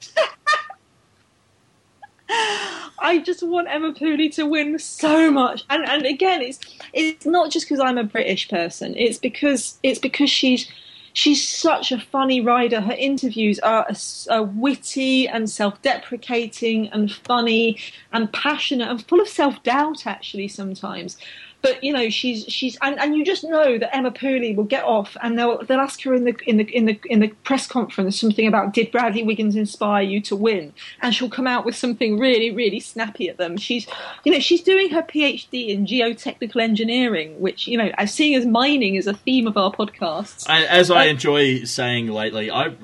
Speaker 1: *laughs*
Speaker 2: I just want Emma Pooley to win so much. And and again, it's it's not just because I'm a British person. It's because it's because she's she's such a funny rider. Her interviews are, are witty and self-deprecating and funny and passionate and full of self-doubt. Actually, sometimes. But you know she's she's and, and you just know that Emma Pooley will get off and they'll they'll ask her in the in the in the in the press conference something about did Bradley Wiggins inspire you to win and she'll come out with something really really snappy at them. She's you know she's doing her PhD in geotechnical engineering, which you know as seeing as mining is a theme of our
Speaker 1: podcast as I
Speaker 2: Uh,
Speaker 1: enjoy saying lately, I,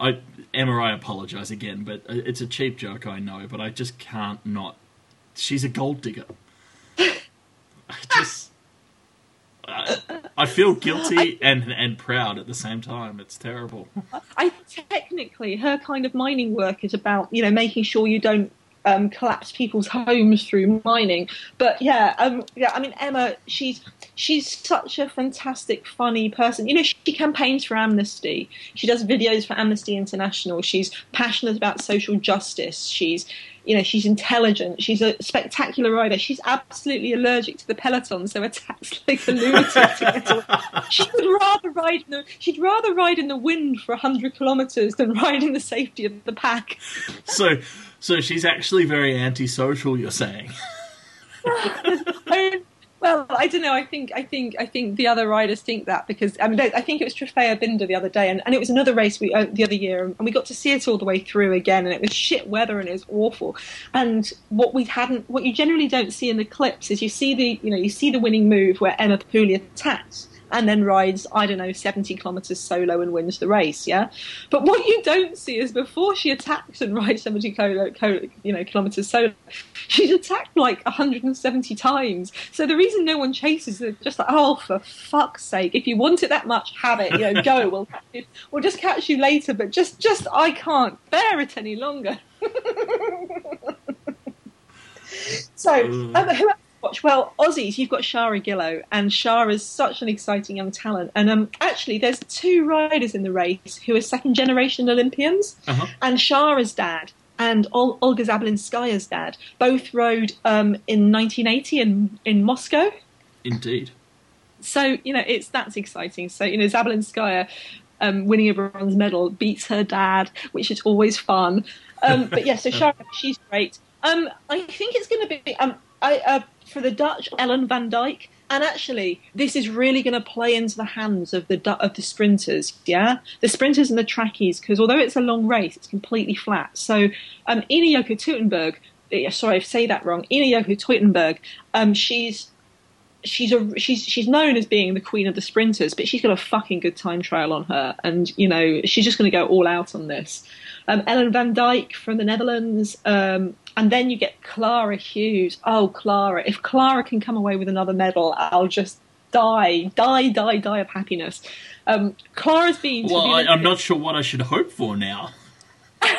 Speaker 1: I, Emma, I apologise again, but it's a cheap joke, I know, but I just can't not. She's a gold digger. I just. I, I feel guilty and and proud at the same time. It's terrible.
Speaker 2: I technically her kind of mining work is about you know making sure you don't um, collapse people's homes through mining. But yeah, um, yeah. I mean Emma, she's she's such a fantastic, funny person. You know, she campaigns for amnesty. She does videos for Amnesty International. She's passionate about social justice. She's, you know, she's intelligent. She's a spectacular rider. She's absolutely allergic to the peloton, so attacks *laughs* like a lunatic. she would rather ride in the, she'd rather ride in the wind for hundred kilometres than ride in the safety of the pack.
Speaker 1: So, so she's actually very antisocial. You're saying. *laughs*
Speaker 2: Well, I don't know. I think I think I think the other riders think that because I mean I think it was Trofeo Binda the other day, and, and it was another race we uh, the other year, and we got to see it all the way through again, and it was shit weather and it was awful. And what we hadn't, what you generally don't see in the clips is you see the you know you see the winning move where Emma Pooley attacks and then rides, I don't know, 70 kilometres solo and wins the race, yeah? But what you don't see is before she attacks and rides 70 kilo, you know, kilometres solo, she's attacked like 170 times. So the reason no one chases is just like, oh, for fuck's sake, if you want it that much, have it, you know, go, *laughs* we'll, we'll just catch you later, but just, just, I can't bear it any longer. *laughs* so, um, who else watch? Well, Aussies, you've got Shara Gillow, and Shara's such an exciting young talent. And um, actually, there's two riders in the race who are second generation Olympians, uh-huh. and Shara's dad and Ol- Olga Zabelinskaya's dad both rode um, in 1980 in in Moscow.
Speaker 1: Indeed.
Speaker 2: So you know it's that's exciting. So you know Zabelinskaya um, winning a bronze medal beats her dad, which is always fun. Um, but yeah, so *laughs* Shara, she's great. Um, I think it's going to be. Um, I, uh, for the Dutch, Ellen van Dijk. And actually, this is really going to play into the hands of the of the sprinters, yeah, the sprinters and the trackies, because although it's a long race, it's completely flat. So, um, Ina Joko Teutenberg, sorry, I say that wrong. Ina Joko Teutenberg, um, she's she's a she's she's known as being the queen of the sprinters, but she's got a fucking good time trial on her, and you know she's just going to go all out on this. Um, Ellen van Dijk from the Netherlands, um, and then you get Clara Hughes. Oh, Clara! If Clara can come away with another medal, I'll just die, die, die, die of happiness. Um, Clara's been.
Speaker 1: Well, I, I'm not sure what I should hope for now. *laughs*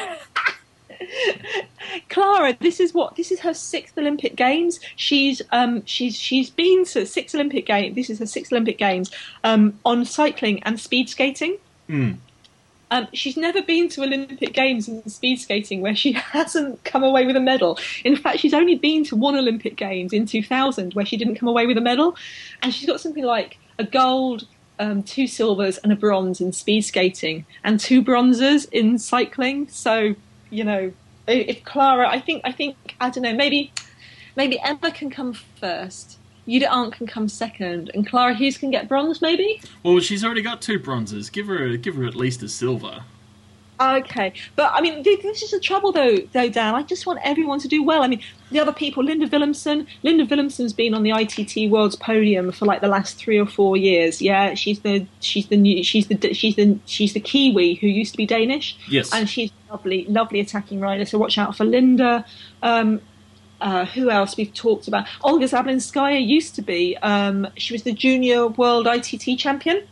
Speaker 2: Clara, this is what this is her sixth Olympic Games. She's um she's she's been to six Olympic Games. This is her sixth Olympic Games um on cycling and speed skating.
Speaker 1: Mm.
Speaker 2: Um, she's never been to Olympic Games in speed skating where she *laughs* hasn't come away with a medal. In fact, she's only been to one Olympic Games in 2000 where she didn't come away with a medal. And she's got something like a gold, um, two silvers, and a bronze in speed skating, and two bronzes in cycling. So, you know, if Clara, I think, I think, I don't know, maybe, maybe Emma can come first Judith Arndt can come second, and Clara Hughes can get bronze, maybe.
Speaker 1: Well, she's already got two bronzes. Give her, give her at least a silver.
Speaker 2: Okay, but I mean, this is the trouble, though. Though Dan, I just want everyone to do well. I mean, the other people, Linda Villumsen. Linda Villumsen's been on the ITT World's podium for like the last three or four years. Yeah, she's the she's the new she's the she's the she's the Kiwi who used to be Danish.
Speaker 1: Yes,
Speaker 2: and she's lovely, lovely attacking rider. So watch out for Linda. Um, uh, who else we've talked about? Olga Zabelinskaya used to be. Um, she was the junior world ITT champion.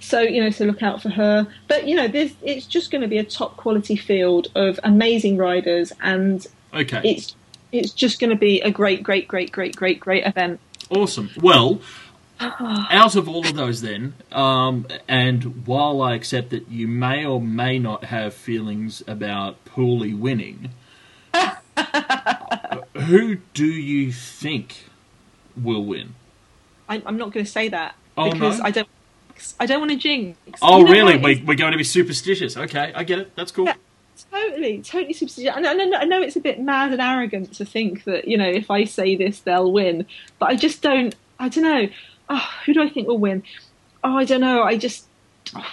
Speaker 2: So you know, so look out for her. But you know, this it's just going to be a top quality field of amazing riders, and
Speaker 1: okay,
Speaker 2: it's it's just going to be a great, great, great, great, great, great event.
Speaker 1: Awesome. Well, *sighs* out of all of those, then, um, and while I accept that you may or may not have feelings about Pooley winning, *laughs* who do you think will win?
Speaker 2: I, am not going to say that oh, because
Speaker 1: no?
Speaker 2: I don't. I don't want to jinx.
Speaker 1: Oh, you know really? We, we're going to be superstitious. Okay, I get it. That's cool.
Speaker 2: Yeah, totally, totally superstitious. And I know, I know it's a bit mad and arrogant to think that you know if I say this they'll win, but I just don't. I don't know. Oh, who do I think will win? Oh, I don't know. I just. Oh,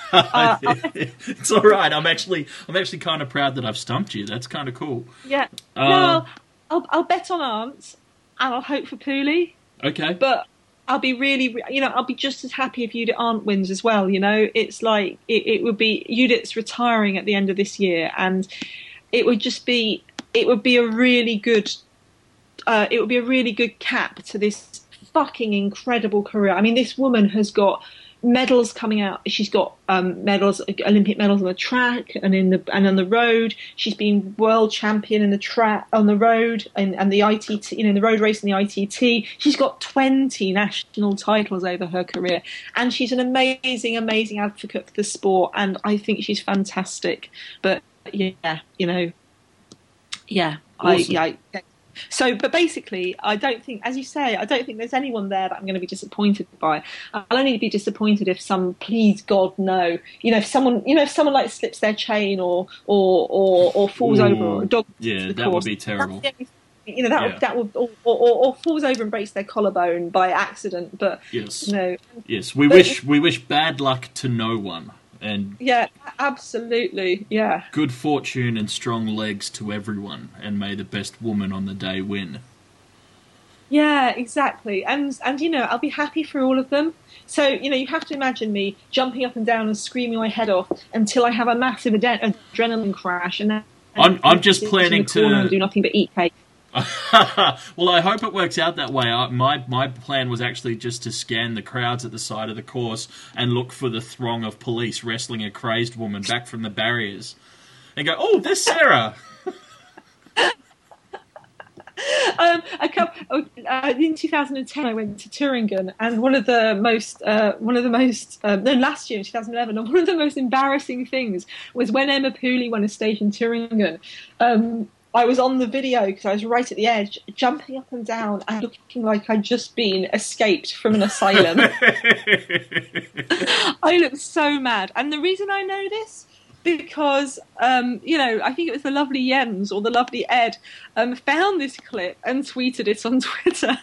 Speaker 2: *laughs*
Speaker 1: uh, it's all right. I'm actually I'm actually kind of proud that I've stumped you. That's kind of cool.
Speaker 2: Yeah. Uh, no, I'll, I'll bet on Arndt and I'll hope for Pooley.
Speaker 1: Okay.
Speaker 2: But I'll be really, you know, I'll be just as happy if Judith Arndt wins as well. You know, it's like it, it would be Judith's retiring at the end of this year, and it would just be, it would be a really good, uh, it would be a really good cap to this fucking incredible career. I mean, this woman has got medals coming out. She's got um, medals, Olympic medals on the track and in the and on the road. She's been world champion in the track on the road and, and the ITT, you know, in the road race and the ITT. She's got 20 national titles over her career, and she's an amazing, amazing advocate for the sport. And I think she's fantastic. But yeah, you know, yeah, awesome. I, yeah. So, but basically, I don't think, as you say, I don't think there's anyone there that I'm going to be disappointed by. I'll only be disappointed if some, please God, no, you know, if someone, you know, if someone like slips their chain or or or, or falls Ooh, over or a dog.
Speaker 1: Yeah, that would be terrible.
Speaker 2: You know that yeah. that would or, or, or, falls over and breaks their collarbone by accident, but
Speaker 1: yes,
Speaker 2: you know,
Speaker 1: yes, we but, wish we wish bad luck to no one and
Speaker 2: yeah absolutely yeah.
Speaker 1: good fortune and strong legs to everyone and may the best woman on the day win.
Speaker 2: Yeah exactly and and you know i'll be happy for all of them. So you know you have to imagine me jumping up and down and screaming my head off until i have a massive ad- adrenaline crash and then
Speaker 1: i'm, I'm just planning to
Speaker 2: do nothing but eat cake *laughs*
Speaker 1: well, I hope it works out that way. I, my my plan was actually just to scan the crowds at the side of the course and look for the throng of police wrestling a crazed woman back from the barriers, and go, "Oh, there's Sarah." *laughs*
Speaker 2: um, couple, uh, in 2010, I went to Thüringen, and one of the most, uh, one of the most, uh, no, last year in 2011, and one of the most embarrassing things was when Emma Pooley won a stage in Thüringen. Um, I was on the video because I was right at the edge, jumping up and down and looking like I'd just been escaped from an asylum. *laughs* I looked so mad. And the reason I know this, because, um, you know, I think it was the lovely Jens or the lovely Ed um, found this clip and tweeted it on *laughs* Twitter.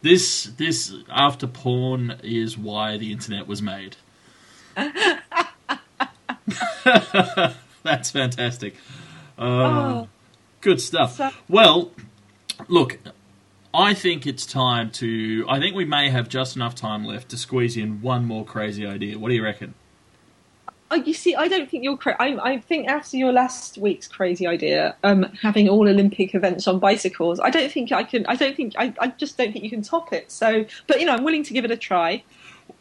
Speaker 1: This, this after porn is why the internet was made. *laughs* That's fantastic. Uh, oh. Good stuff. So- well, look, I think it's time to. I think we may have just enough time left to squeeze in one more crazy idea. What do you reckon?
Speaker 2: Oh, you see, I don't think you're. Cra- I, I think after your last week's crazy idea, um, having all Olympic events on bicycles, I don't think I can. I don't think. I, I just don't think you can top it. So, but you know, I'm willing to give it a try.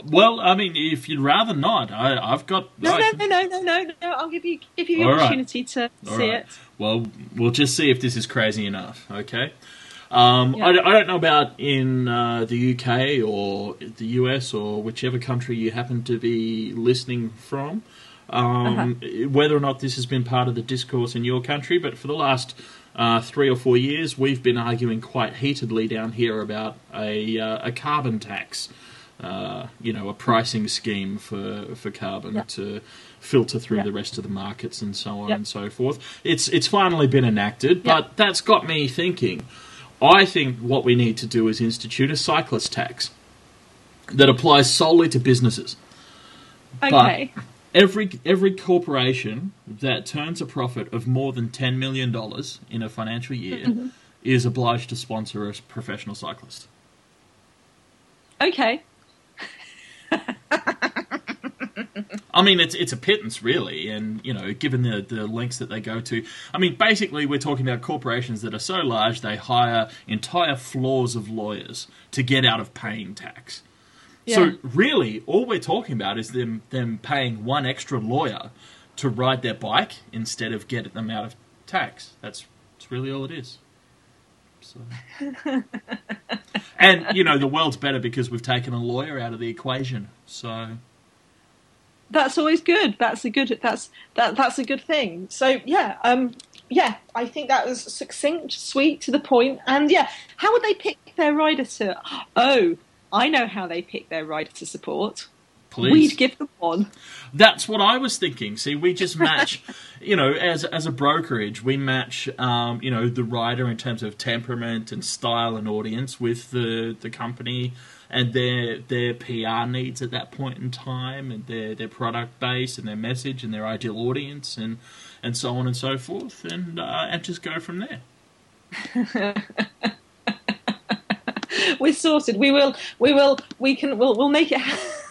Speaker 1: Well, I mean, if you'd rather not, I, have got.
Speaker 2: No, I, no, no, no, no, no, I'll give you give you the opportunity right. to all see right. it.
Speaker 1: Well, we'll just see if this is crazy enough. Okay. Um, yeah. I, I, don't know about in uh, the UK or the US or whichever country you happen to be listening from, um, uh-huh. whether or not this has been part of the discourse in your country, but for the last uh, three or four years, we've been arguing quite heatedly down here about a, uh, a carbon tax uh, you know, a pricing scheme for for carbon yep. to filter through yep. the rest of the markets and so on yep. and so forth. It's it's finally been enacted, but that's got me thinking. I think what we need to do is institute a cyclist tax that applies solely to businesses.
Speaker 2: Okay.
Speaker 1: But every every corporation that turns a profit of more than ten million dollars in a financial year mm-hmm. is obliged to sponsor a professional cyclist.
Speaker 2: Okay. *laughs*
Speaker 1: I mean, it's it's a pittance, really, and you know, given the the lengths that they go to. I mean, basically, we're talking about corporations that are so large they hire entire floors of lawyers to get out of paying tax. Yeah. So, really, all we're talking about is them them paying one extra lawyer to ride their bike instead of getting them out of tax. That's that's really all it is. So. *laughs* and you know the world's better because we've taken a lawyer out of the equation. So
Speaker 2: that's always good. That's a good. That's that. That's a good thing. So yeah, um, yeah. I think that was succinct, sweet, to the point. and yeah. How would they pick their rider to? Oh, I know how they pick their rider to support. Please. We'd give them one.
Speaker 1: That's what I was thinking. See, we just match, *laughs* you know, as as a brokerage, we match, um, you know, the rider in terms of temperament and style and audience with the the company and their their PR needs at that point in time, and their their product base and their message and their ideal audience, and and so on and so forth, and uh, and just go from there. *laughs*
Speaker 2: We're sorted. We will. We will. We can. We'll. We'll make it. *laughs*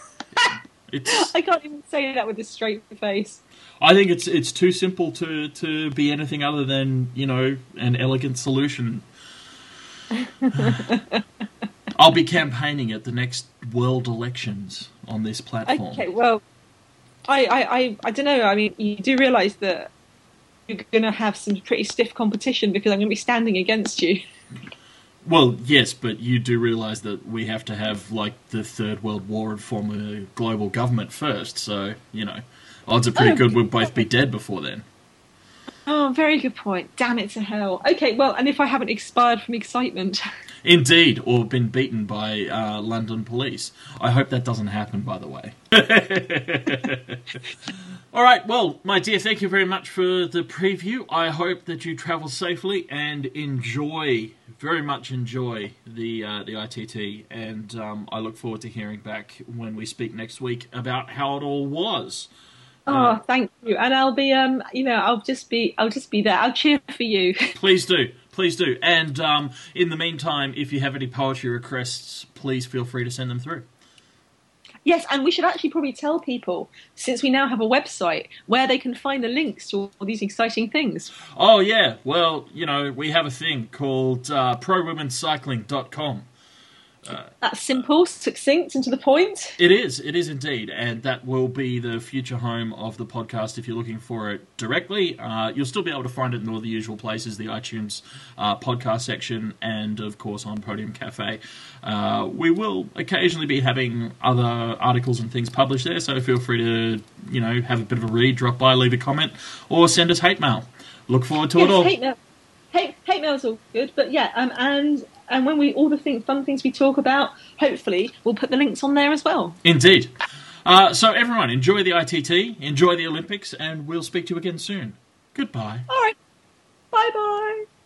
Speaker 2: It's, I can't even say that with a straight face.
Speaker 1: I think it's it's too simple to, to be anything other than you know an elegant solution. *laughs* I'll be campaigning at the next world elections on this platform.
Speaker 2: Okay, well, I, I, I, I don't know. I mean, you do realise that you're going to have some pretty stiff competition because I'm going to be standing against you.
Speaker 1: Well, yes, but you do realise that we have to have like the Third World War and form a global government first. So you know, odds are pretty
Speaker 2: Oh,
Speaker 1: good we'll both be dead before then.
Speaker 2: Oh, very good point. Damn it to hell. Okay, well, and if I haven't expired from excitement. *laughs*
Speaker 1: Indeed, or been beaten by uh, London police. I hope that doesn't happen, by the way. *laughs* All right, well, my dear, thank you very much for the preview. I hope that you travel safely and enjoy, very much enjoy the uh, the ITT. And um, I look forward to hearing back when we speak next week about how it all was.
Speaker 2: Oh, thank you. And I'll be, um, you know, I'll just be, I'll just be there. I'll cheer for you. *laughs*
Speaker 1: Please do. Please do. And um, in the meantime, if you have any poetry requests, please feel free to send them through.
Speaker 2: yes, and we should actually probably tell people, since we now have a website, where they can find the links to all these exciting things.
Speaker 1: Oh, yeah. Well, you know, we have a thing called uh, prowomenscycling.com.
Speaker 2: That's simple, succinct, and to the point.
Speaker 1: It is. It is indeed. And that will be the future home of the podcast if you're looking for it directly. Uh, you'll still be able to find it in all the usual places the iTunes uh, podcast section and, of course, on Podium Cafe. Uh, we will occasionally be having other articles and things published there, so feel free to, you know, have a bit of a read, drop by, leave a comment, or send us hate mail. Look forward to it
Speaker 2: Yes,
Speaker 1: all.
Speaker 2: Hate mail. Hate, mail's all good, but yeah, um, and and when we all the fun things we talk about, hopefully we'll put the links on there as well.
Speaker 1: Indeed. Uh, so, everyone, enjoy the ITT, enjoy the Olympics, and we'll speak to you again soon. Goodbye.
Speaker 2: All right, bye bye.